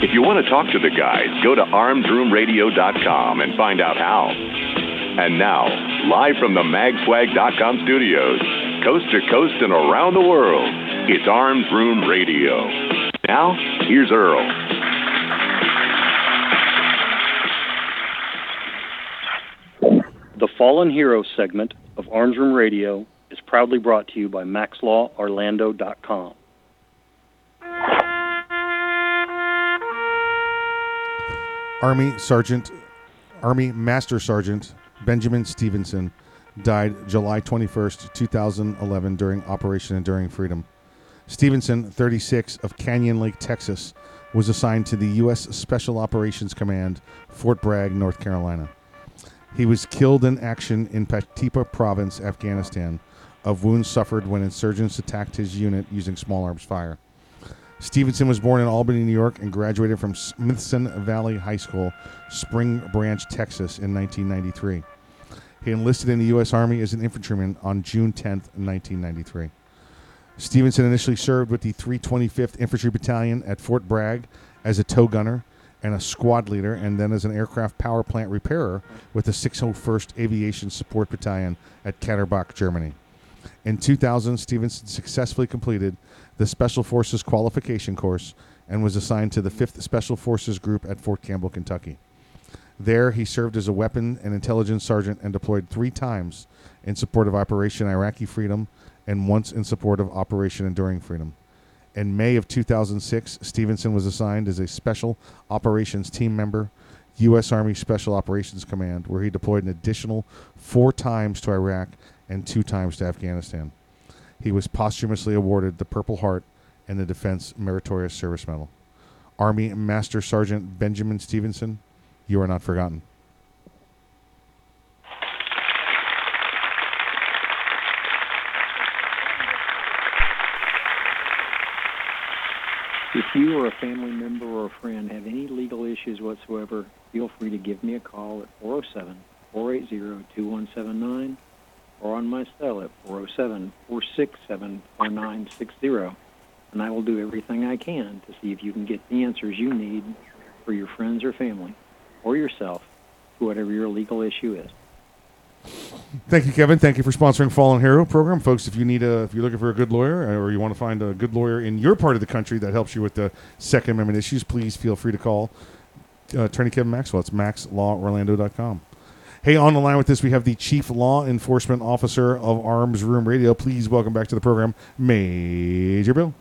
If you want to talk to the guys, go to armsroomradio.com and find out how. And now, live from the magswag.com studios, coast to coast and around the world, it's Arms Room Radio. Now, here's Earl. The Fallen Hero segment of Arms Room Radio is proudly brought to you by MaxLawOrlando.com. Army Sergeant, Army Master Sergeant Benjamin Stevenson died July 21st, 2011, during Operation Enduring Freedom. Stevenson, 36, of Canyon Lake, Texas, was assigned to the U.S. Special Operations Command, Fort Bragg, North Carolina. He was killed in action in Paktika Province, Afghanistan, of wounds suffered when insurgents attacked his unit using small arms fire. Stevenson was born in Albany, New York, and graduated from Smithson Valley High School, Spring Branch, Texas, in 1993. He enlisted in the U.S. Army as an infantryman on June 10, 1993. Stevenson initially served with the 325th Infantry Battalion at Fort Bragg as a tow gunner and a squad leader, and then as an aircraft power plant repairer with the 601st Aviation Support Battalion at Katterbach, Germany. In 2000, Stevenson successfully completed the Special Forces qualification course and was assigned to the 5th Special Forces Group at Fort Campbell, Kentucky. There, he served as a weapon and intelligence sergeant and deployed three times in support of Operation Iraqi Freedom and once in support of Operation Enduring Freedom. In May of 2006, Stevenson was assigned as a Special Operations Team member, U.S. Army Special Operations Command, where he deployed an additional four times to Iraq and two times to Afghanistan. He was posthumously awarded the Purple Heart and the Defense Meritorious Service Medal. Army Master Sergeant Benjamin Stevenson, you are not forgotten. If you or a family member or a friend have any legal issues whatsoever, feel free to give me a call at 407 480 2179 or on my cell at 407 467 4960. And I will do everything I can to see if you can get the answers you need for your friends or family or yourself to whatever your legal issue is. Thank you, Kevin. Thank you for sponsoring Fallen Hero program, folks. If you need a, if you're looking for a good lawyer, uh, or you want to find a good lawyer in your part of the country that helps you with the Second Amendment issues, please feel free to call uh, Attorney Kevin Maxwell. It's maxlaworlando.com. Hey, on the line with this, we have the Chief Law Enforcement Officer of Arms Room Radio. Please welcome back to the program, Major Bill.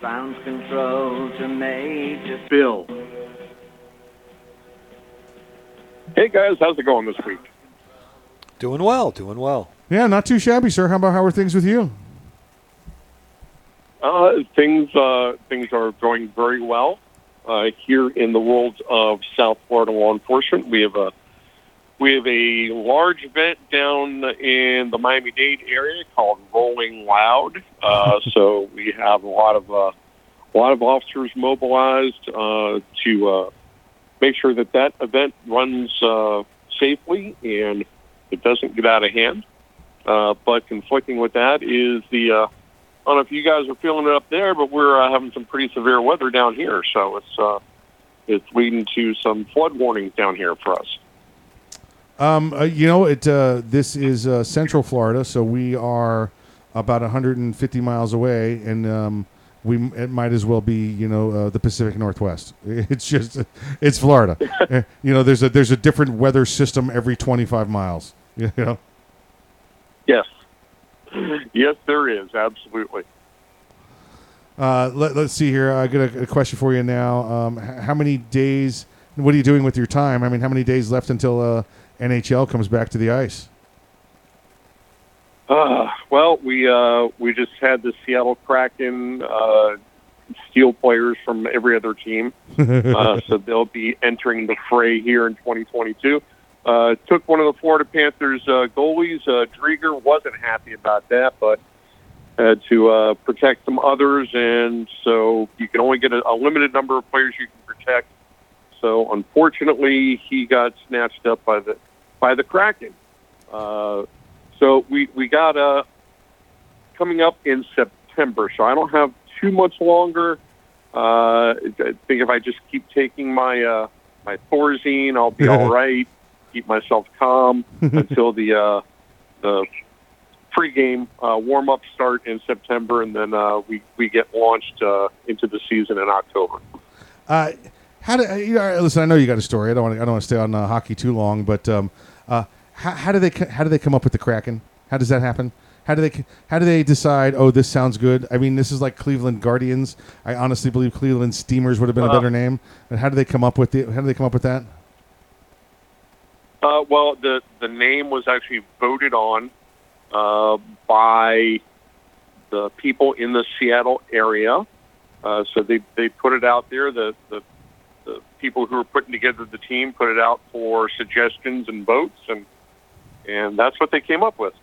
Ground control to Major Bill. Hey guys, how's it going this week? Doing well, doing well. Yeah, not too shabby, sir. How about how are things with you? Uh, things uh, things are going very well uh, here in the world of South Florida law enforcement. We have a we have a large event down in the Miami Dade area called Rolling Loud. Uh, so we have a lot of uh, a lot of officers mobilized uh, to uh, make sure that that event runs uh, safely and it doesn't get out of hand. Uh, but conflicting with that is the uh, I don't know if you guys are feeling it up there, but we're uh, having some pretty severe weather down here, so it's uh, it's leading to some flood warnings down here for us. Um, uh, you know, it. Uh, this is uh, Central Florida, so we are about 150 miles away, and um, we it might as well be, you know, uh, the Pacific Northwest. It's just, it's Florida. Uh, you know, there's a there's a different weather system every 25 miles. You know. Yes, yes, there is absolutely. Uh, let, us see here. I got a, a question for you now. Um, how many days? What are you doing with your time? I mean, how many days left until uh, NHL comes back to the ice? Uh, well, we uh, we just had the Seattle Kraken uh, steal players from every other team, uh, so they'll be entering the fray here in 2022. Uh, took one of the Florida Panthers uh, goalies. Uh, Driedger wasn't happy about that, but had to uh, protect some others, and so you can only get a, a limited number of players you can protect. So unfortunately, he got snatched up by the by the Kraken. Uh, so we we got uh, coming up in September. So I don't have too much longer. Uh, I think if I just keep taking my uh, my Thorazine, I'll be all right. Keep myself calm until the uh, the pregame uh, warm up start in September, and then uh, we we get launched uh, into the season in October. Uh, how do you know, listen? I know you got a story. I don't want to. I don't want to stay on uh, hockey too long, but um, uh, how, how do they how do they come up with the Kraken? How does that happen? How do they how do they decide? Oh, this sounds good. I mean, this is like Cleveland Guardians. I honestly believe Cleveland Steamers would have been a Uh, better name. And how do they come up with the? How do they come up with that? Uh, well, the the name was actually voted on uh, by the people in the Seattle area. Uh, so they they put it out there. The, the the people who were putting together the team put it out for suggestions and votes, and and that's what they came up with.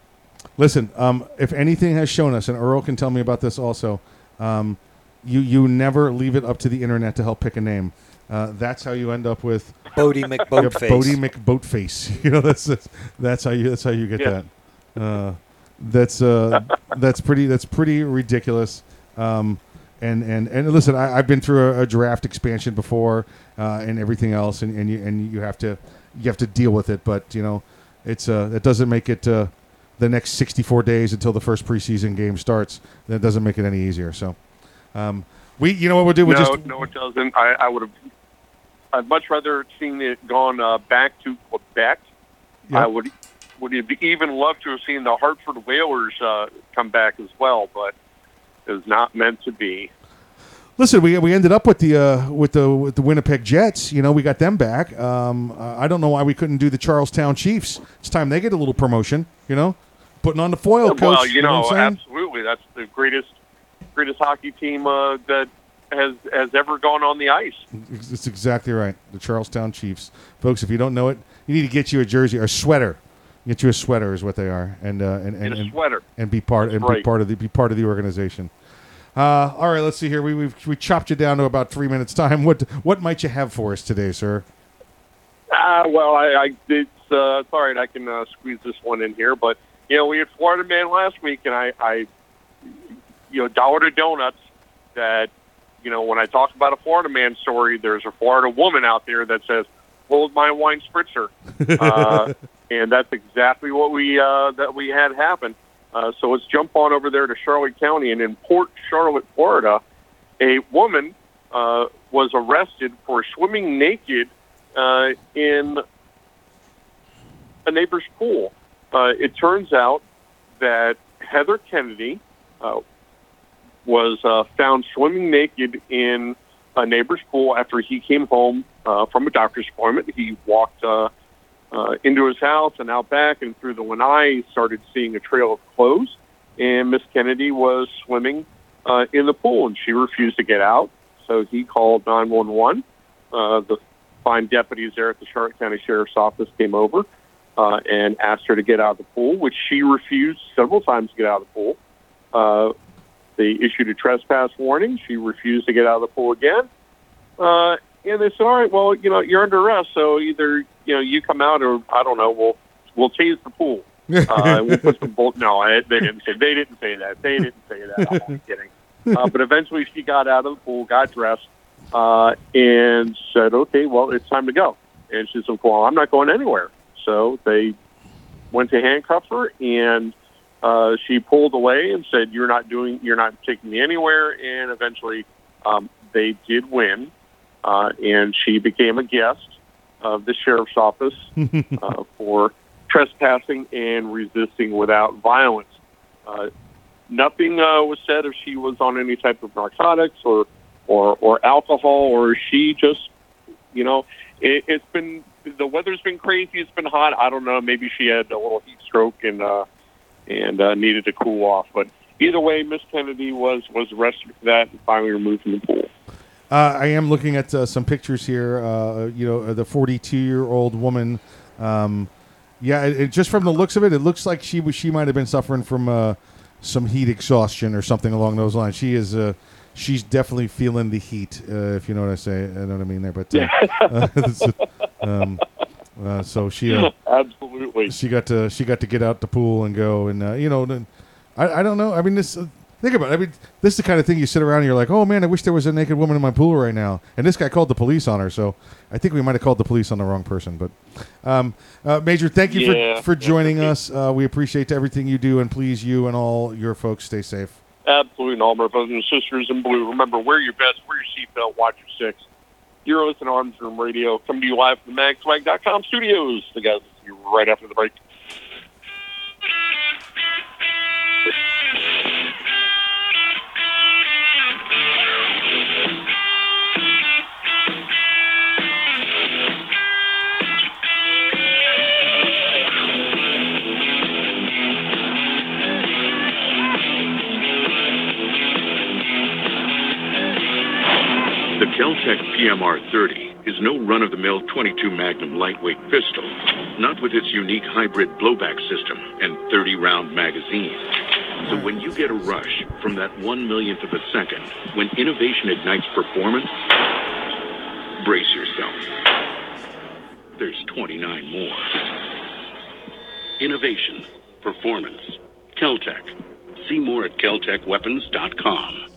Listen, um, if anything has shown us, and Earl can tell me about this also, um, you you never leave it up to the internet to help pick a name. Uh, that's how you end up with Boaty Yeah, McBoatface. Boaty McBoatface. You know that's that's, that's how you that's how you get Yeah. that. Uh, that's uh, that's pretty that's pretty ridiculous. Um, and and and listen, I, I've been through a, a draft expansion before uh, and everything else, and, and you and you have to you have to deal with it. But you know, it's uh, it doesn't make it uh, the next 64 days until the first preseason game starts. That doesn't make it any easier. So, um, we you know what we'll do? We'll no, just no, it doesn't. I, I would have. I'd much rather seen it gone uh, back to Quebec. Yep. I would would even love to have seen the Hartford Whalers uh, come back as well, but it was not meant to be. Listen, we, we ended up with the uh, with the with the Winnipeg Jets. You know, we got them back. Um, uh, I don't know why we couldn't do the Charlestown Chiefs. It's time they get a little promotion. You know, putting on the foil, coach. well, you know, absolutely, that's the greatest greatest hockey team uh, that has has ever gone on the ice. It's exactly right. The Charlestown Chiefs, folks. If you don't know it, you need to get you a jersey or a sweater. Get you a sweater is what they are, and uh, and, and, And a and- sweater. and be part and be part of the be part of the organization. Uh, all right, let's see here. We we've, we chopped you down to about three minutes time. What what might you have for us today, sir? Ah, well, I, I it's uh, it's all right. I can uh, squeeze this one in here, but you know, we had Florida Man last week, and I, I, you know, dollar to donuts. That you know, when I talk about a Florida Man story, there's a Florida woman out there that says, "Hold my wine spritzer," uh, and that's exactly what we uh, that we had happen. Uh, so let's jump on over there to Charlotte County, and in Port Charlotte, Florida, a woman uh, was arrested for swimming naked uh, in a neighbor's pool. Uh, it turns out that Heather Kennedy uh, was found swimming naked in a neighbor's pool after he came home from a doctor's appointment. He walked uh, into his house and out back, and through the lanai, he started seeing a trail of clothes. And Miss Kennedy was swimming uh, in the pool, and she refused to get out. So he called 911. Uh, the fine deputies there at the Charlotte County Sheriff's Office came over uh, and asked her to get out of the pool, which she refused several times to get out of the pool. Uh, they issued a trespass warning. She refused to get out of the pool again. Uh, and they said, "All right, well, you know, you're under arrest, so either you know you come out, or I don't know, we'll we'll change the pool. uh, we'll put some bolt." No, I, they didn't say. They didn't say that. They didn't say that. I'm only kidding. Uh, but eventually, she got out of the pool, got dressed, uh, and said, "Okay, well, it's time to go." And she said, "Well, I'm not going anywhere." So they went to handcuff her, and uh, she pulled away and said, "You're not doing. You're not taking me anywhere." And eventually, um, they did win, uh, and she became a guest of the sheriff's office uh, for trespassing and resisting without violence. Uh, nothing uh, was said if she was on any type of narcotics or or or alcohol, or she just, you know, it, it's been the weather's been crazy. It's been hot. I don't know. Maybe she had a little heat stroke and uh, and uh, needed to cool off. But either way, Miss Kennedy was was arrested for that and finally removed from the pool. Uh, I am looking at uh, some pictures here. Uh, you know, the 42 year old woman. Um, yeah, it, it- just from the looks of it, it looks like she was she might have been suffering from uh, some heat exhaustion or something along those lines. She is. Uh, she's definitely feeling the heat, uh, if you know what I say. I know what I mean there, but um, uh, so she. Uh, Absolutely. she got to she got to get out the pool and go and uh, you know I, I don't know I mean this think about it I mean this is the kind of thing you sit around and you're like oh man I wish there was a naked woman in my pool right now and this guy called the police on her so I think we might have called the police on the wrong person but um, uh, Major thank you Yeah. for for joining us uh, we appreciate everything you do and please you and all your folks stay safe Absolutely, and all my brothers and sisters in blue. Remember, wear your vest, wear your seatbelt, watch your six. You're listening to Arms Room Radio, coming to you live from the magswag.com studios. The guys will see you right after the break. The Keltec PMR 30 is no run of the mill 22 Magnum lightweight pistol, not with its unique hybrid blowback system and 30 round magazine. So when you get a rush from that one millionth of a second, when innovation ignites performance, brace yourself. There's 29 more. Innovation, performance, Keltec. See more at keltecweapons.com.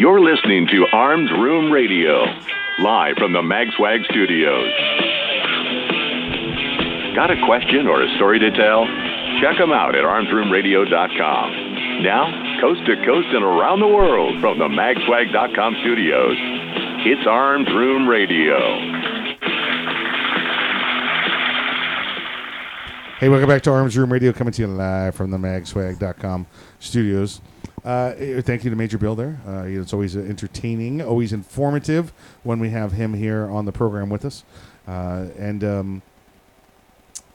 You're listening to Arms Room Radio, live from the MagSwag studios. Got a question or a story to tell? Check them out at armsroomradio.com. Now, coast to coast and around the world from the magswag.com studios, it's Arms Room Radio. Hey, welcome back to Arms Room Radio, coming to you live from the magswag.com studios. Uh, eh, thank you to Major Bill there. Uh, it's always entertaining, always informative when we have him here on the program with us. Uh, and um,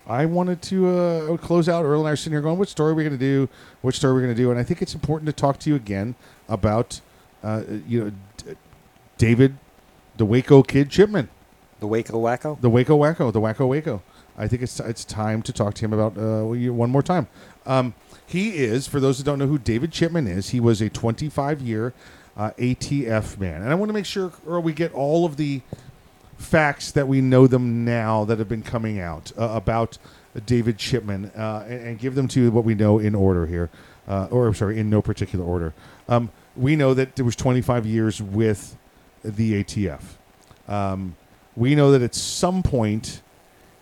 I wanted to uh, close out. Earl and I are sitting here going, "What story are we going to do? What story are we going to do?" And I think it's important to talk to you again about, uh, you know, D- David, the Waco kid Chipman. The Waco Wacko? The Waco Wacko. The Wacko Waco. I think it's it's time to talk to him about uh, one more time. Um, he is, for those who don't know who David Chipman is, he was a 25 year uh, ATF man, and I want to make sure, Earl, we get all of the facts that we know them now that have been coming out uh, about David Chipman, uh, and, and give them to you what we know in order here, uh, or I'm sorry, in no particular order. Um, we know that there was 25 years with the ATF. Um, we know that at some point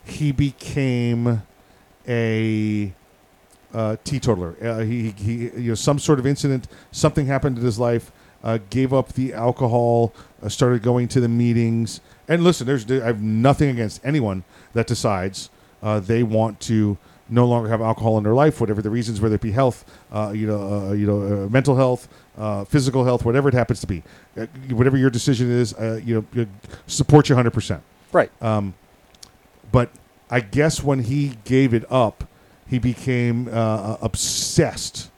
he became a uh, teetotaler. Uh, he, he, you know, some sort of incident, something happened in his life, uh, gave up the alcohol, uh, started going to the meetings. And listen, there's, I have nothing against anyone that decides uh, they want to no longer have alcohol in their life, whatever the reasons, whether it be health, uh, you know, uh, you know, uh, mental health, uh, physical health, whatever it happens to be, uh, whatever your decision is, uh, you know, you support you 100%. Right. Um, but I guess when he gave it up, he became uh, obsessed.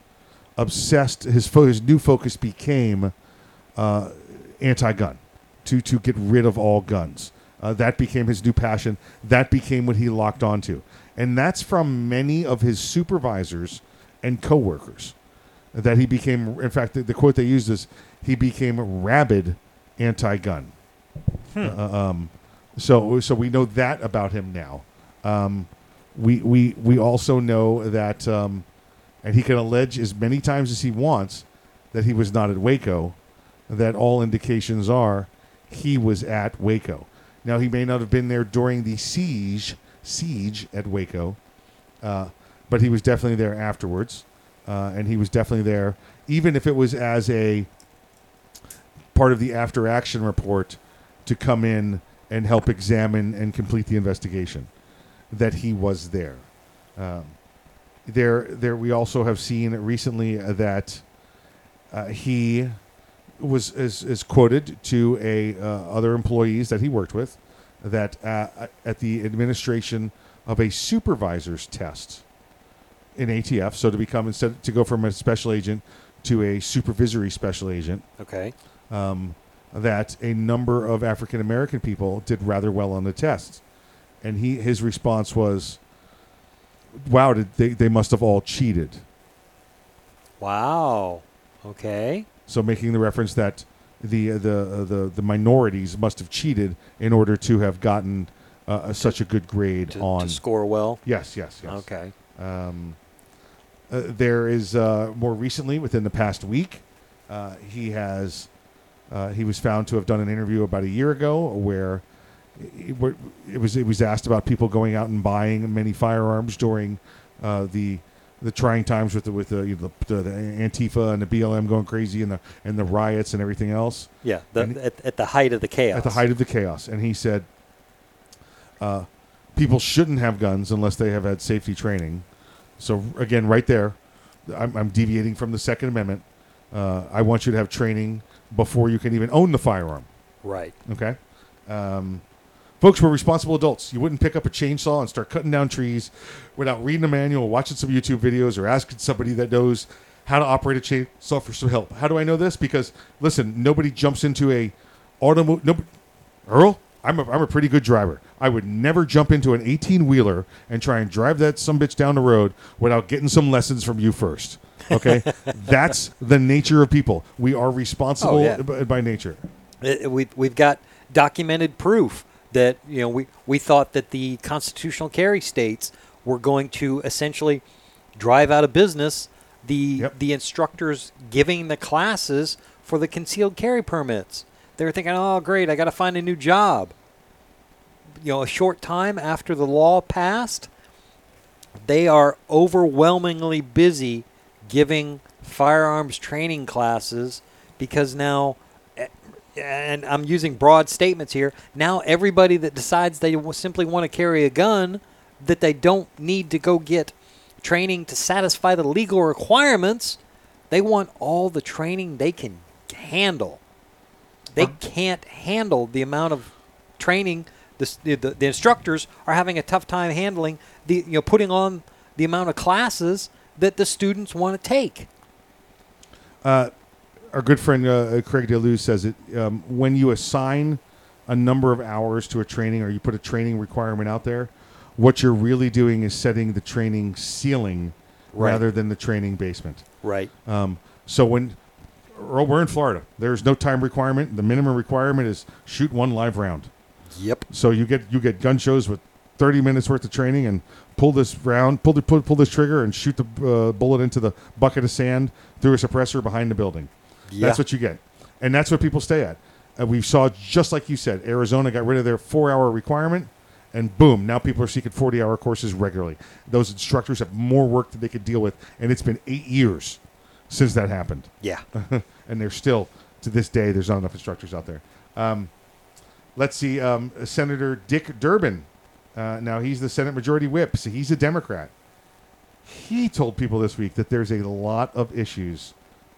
Obsessed. His fo- his new focus became uh, anti-gun, to to get rid of all guns. Uh, that became his new passion. That became what he locked onto, and that's from many of his supervisors and coworkers. That he became. In fact, the, the quote they used is, "He became rabid anti-gun." Hmm. Uh, um, so so we know that about him now. Um, we we we also know that, um, and he can allege as many times as he wants that he was not at Waco. That all indications are he was at Waco. Now he may not have been there during the siege siege at Waco, uh, but he was definitely there afterwards, uh, and he was definitely there, even if it was as a part of the after action report to come in and help examine and complete the investigation that he was there. Um, there, there. We also have seen recently that uh, he was is, is quoted to a uh, other employees that he worked with that uh, at the administration of a supervisor's test in ATF. So to become instead to go from a special agent to a supervisory special agent. Okay. Um, that a number of African American people did rather well on the test, and he his response was, "Wow, did they they must have all cheated." Wow. Okay. So making the reference that the uh, the uh, the the minorities must have cheated in order to have gotten uh, a, such a good grade To- on to score well? Yes, yes, yes. Okay. Um, uh, there is uh, more recently, within the past week, uh, he has uh, he was found to have done an interview about a year ago where it, where it was it was asked about people going out and buying many firearms during uh, the the trying times with the with the, you know, the, the Antifa and the BLM going crazy and the and the riots and everything else. Yeah. The, at, at the height of the chaos. at the height of the chaos, and he said, uh, "People shouldn't have guns unless they have had safety training." So again, right there, I'm, I'm deviating from the Second Amendment. Uh, I want you to have training before you can even own the firearm. Right. Okay. Um, folks, we're responsible adults. You wouldn't pick up a chainsaw and start cutting down trees without reading a manual, watching some YouTube videos, or asking somebody that knows how to operate a chainsaw for some help. How do I know this? Because listen, nobody jumps into a automo. Nobody, Earl, I'm a, I'm a pretty good driver. I would never jump into an 18 wheeler and try and drive that some bitch down the road without getting some lessons from you first. Okay, that's the nature of people. We are responsible Oh, yeah. by, by nature. Uh, we we've got documented proof that you know we we thought that the constitutional carry states were going to essentially drive out of business the the instructors giving the classes for the concealed carry permits. They were thinking, "Oh, great, I got to find a new job." You know, a short time after the law passed, they are overwhelmingly busy giving firearms training classes because now eh, and I'm using broad statements here. Now everybody that decides they simply want to carry a gun that they don't need to go get training to satisfy the legal requirements, they want all the training they can handle. They can't handle the amount of training the, the, the instructors are having a tough time handling the you know putting on the amount of classes that the students want to take. Uh, our good friend uh, Craig DeLuz says it um, when you assign a number of hours to a training or you put a training requirement out there, what you're really doing is setting the training ceiling Right. rather than the training basement. Right. Um, so when Earl, we're in Florida, there's no time requirement. The minimum requirement is shoot one live round. Yep. So you get you get gun shows with 30 minutes worth of training and pull this round, pull the pull, pull this trigger and shoot the uh, bullet into the bucket of sand through a suppressor behind the building. Yeah. That's what you get, and that's what people stay at. Uh, we saw just like you said, Arizona got rid of their four-hour requirement, and boom, now people are seeking 40-hour courses regularly. Those instructors have more work that they could deal with, and it's been eight years since that happened. Yeah. and there's still to this day there's not enough instructors out there. Um, let's see, um, Senator Dick Durbin. Uh, now he's the Senate Majority Whip, so he's a Democrat. He told people this week that there's a lot of issues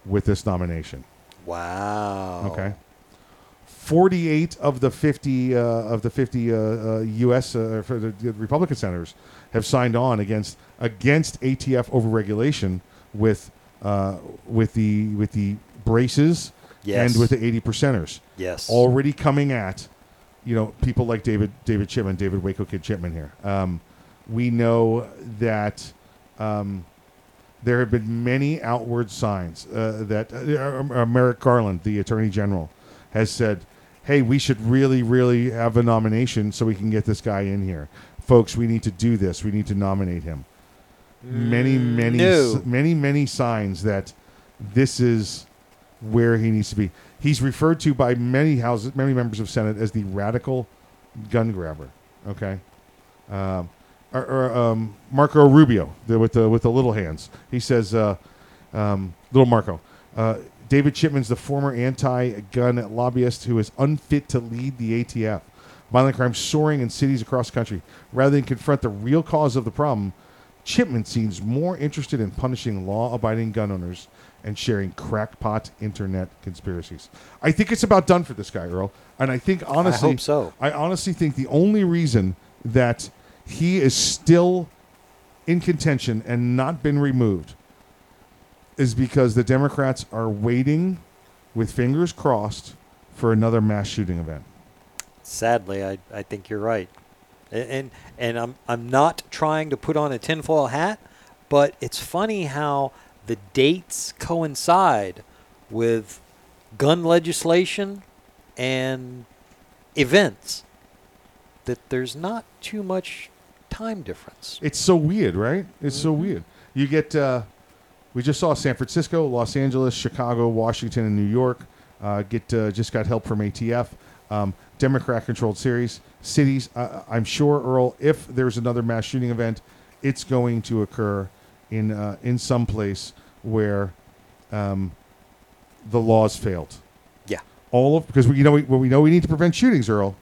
with this nomination. Wow. Okay. 48 of the 50 uh, of the 50 uh, uh, U.S. Uh, for the, the Republican senators have signed on against against ATF overregulation with uh, with the with the braces Yes. and with the 80 percenters. Yes. Already coming at you know people like David David Chipman, David Waco Kid Chipman here. Um, we know that. Um, there have been many outward signs uh, that uh, uh, Merrick Garland, the Attorney General, has said, "Hey, we should really, really have a nomination so we can get this guy in here, folks. We need to do this. We need to nominate him." many, many, no. s- many, many signs that this is where he needs to be. He's referred to by many houses, many members of Senate as the radical gun grabber. Okay. Um, or, or um, Marco Rubio the, with the with the little hands. He says, uh, um, "Little Marco, uh, David Chipman's the former anti-gun lobbyist who is unfit to lead the ATF. Violent crime soaring in cities across the country. Rather than confront the real cause of the problem, Chipman seems more interested in punishing law-abiding gun owners and sharing crackpot internet conspiracies. I think it's about done for this guy, Earl. And I think honestly, I hope so. I honestly think the only reason that he is still in contention and not been removed is because the Democrats are waiting with fingers crossed for another mass shooting event. Sadly, I, I think you're right, A- and and I'm I'm not trying to put on a tinfoil hat, but it's funny how the dates coincide with gun legislation and events that there's not too much time difference. It's so weird, right? It's so weird. You get. Uh, we just saw San Francisco, Los Angeles, Chicago, Washington, and New York uh, get uh, just got help from ATF. Um, Democrat-controlled series cities. Uh, I'm sure, Earl, if there's another mass shooting event, it's going to occur in uh, in some place where um, the laws failed. Yeah. All of because we, you know we, well, we know we need to prevent shootings, Earl.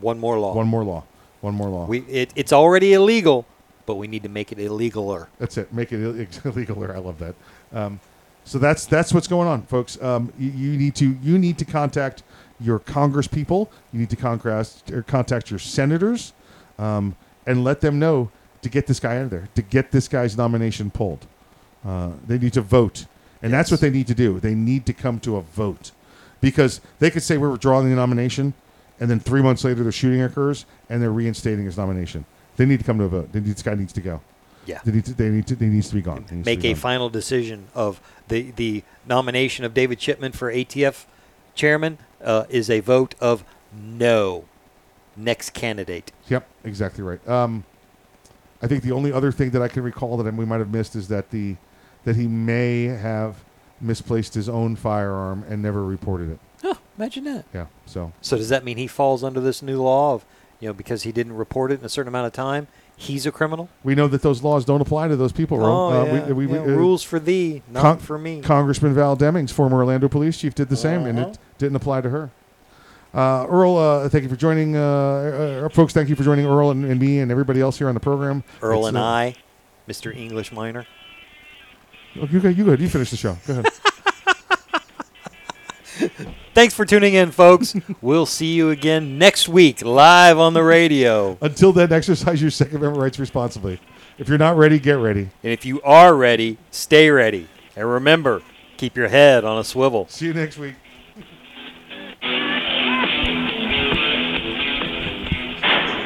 One more law. One more law. One more law. We it, it's already illegal, but we need to make it illegaler. That's it. Make it Ill- illegal. I love that. Um, so that's that's what's going on, folks. Um, you, you need to you need to contact your Congress people. You need to contact or contact your senators, um, and let them know to get this guy out of there. To get this guy's nomination pulled. Uh, they need to vote, and that's what they need to do. They need to come to a vote, because they could say we're withdrawing the nomination, and then three months later the shooting occurs, and they're reinstating his nomination. They need to come to a vote. They need, this guy needs to go. Yeah. They need to. They need to. They needs to be gone. He needs to Make be a gone. final decision of the the nomination of David Chipman for ATF chairman uh, is a vote of no. Next candidate. Yep, exactly right. Um, I think the only other thing that I can recall that we might have missed is that the that he may have misplaced his own firearm and never reported it. Oh, imagine that. Yeah. So So does that mean he falls under this new law of, you know, because he didn't report it in a certain amount of time, he's a criminal? we know that those laws don't apply to those people. Ron. Oh, Uh, yeah. we, we, Yeah, we, uh, rules for thee, not Con- for me. Congressman Val Demings, former Orlando police chief, did the same, and Uh-huh. it didn't apply to her. Uh, Earl, uh, thank you for joining, uh, uh, folks. Thank you for joining Earl and, and me and everybody else here on the program. Earl It's, and uh, I, Mr. English minor. oh, you go. You go. You finish the show. Go ahead. Thanks for tuning in, folks. we'll see you again next week live on the radio. Until then, exercise your Second Amendment rights responsibly. If you're not ready, get ready. And if you are ready, stay ready. And remember, keep your head on a swivel. See you next week.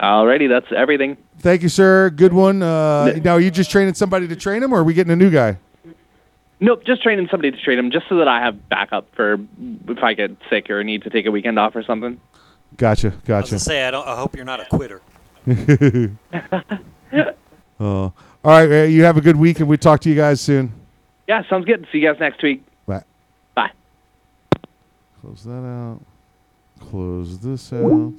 Alrighty, that's everything. Thank you, sir. Good one. Uh, now, are you just training somebody to train him, or are we getting a new guy? Nope, just training somebody to train him, just so that I have backup for if I get sick or need to take a weekend off or something. Gotcha. I was Gotcha. gonna say, I don't. I hope you're not a quitter. Uh, all right. You have a good week, and we talk to you guys soon. Yeah, sounds good. See you guys next week. Bye. Bye. Close that out. Close this out.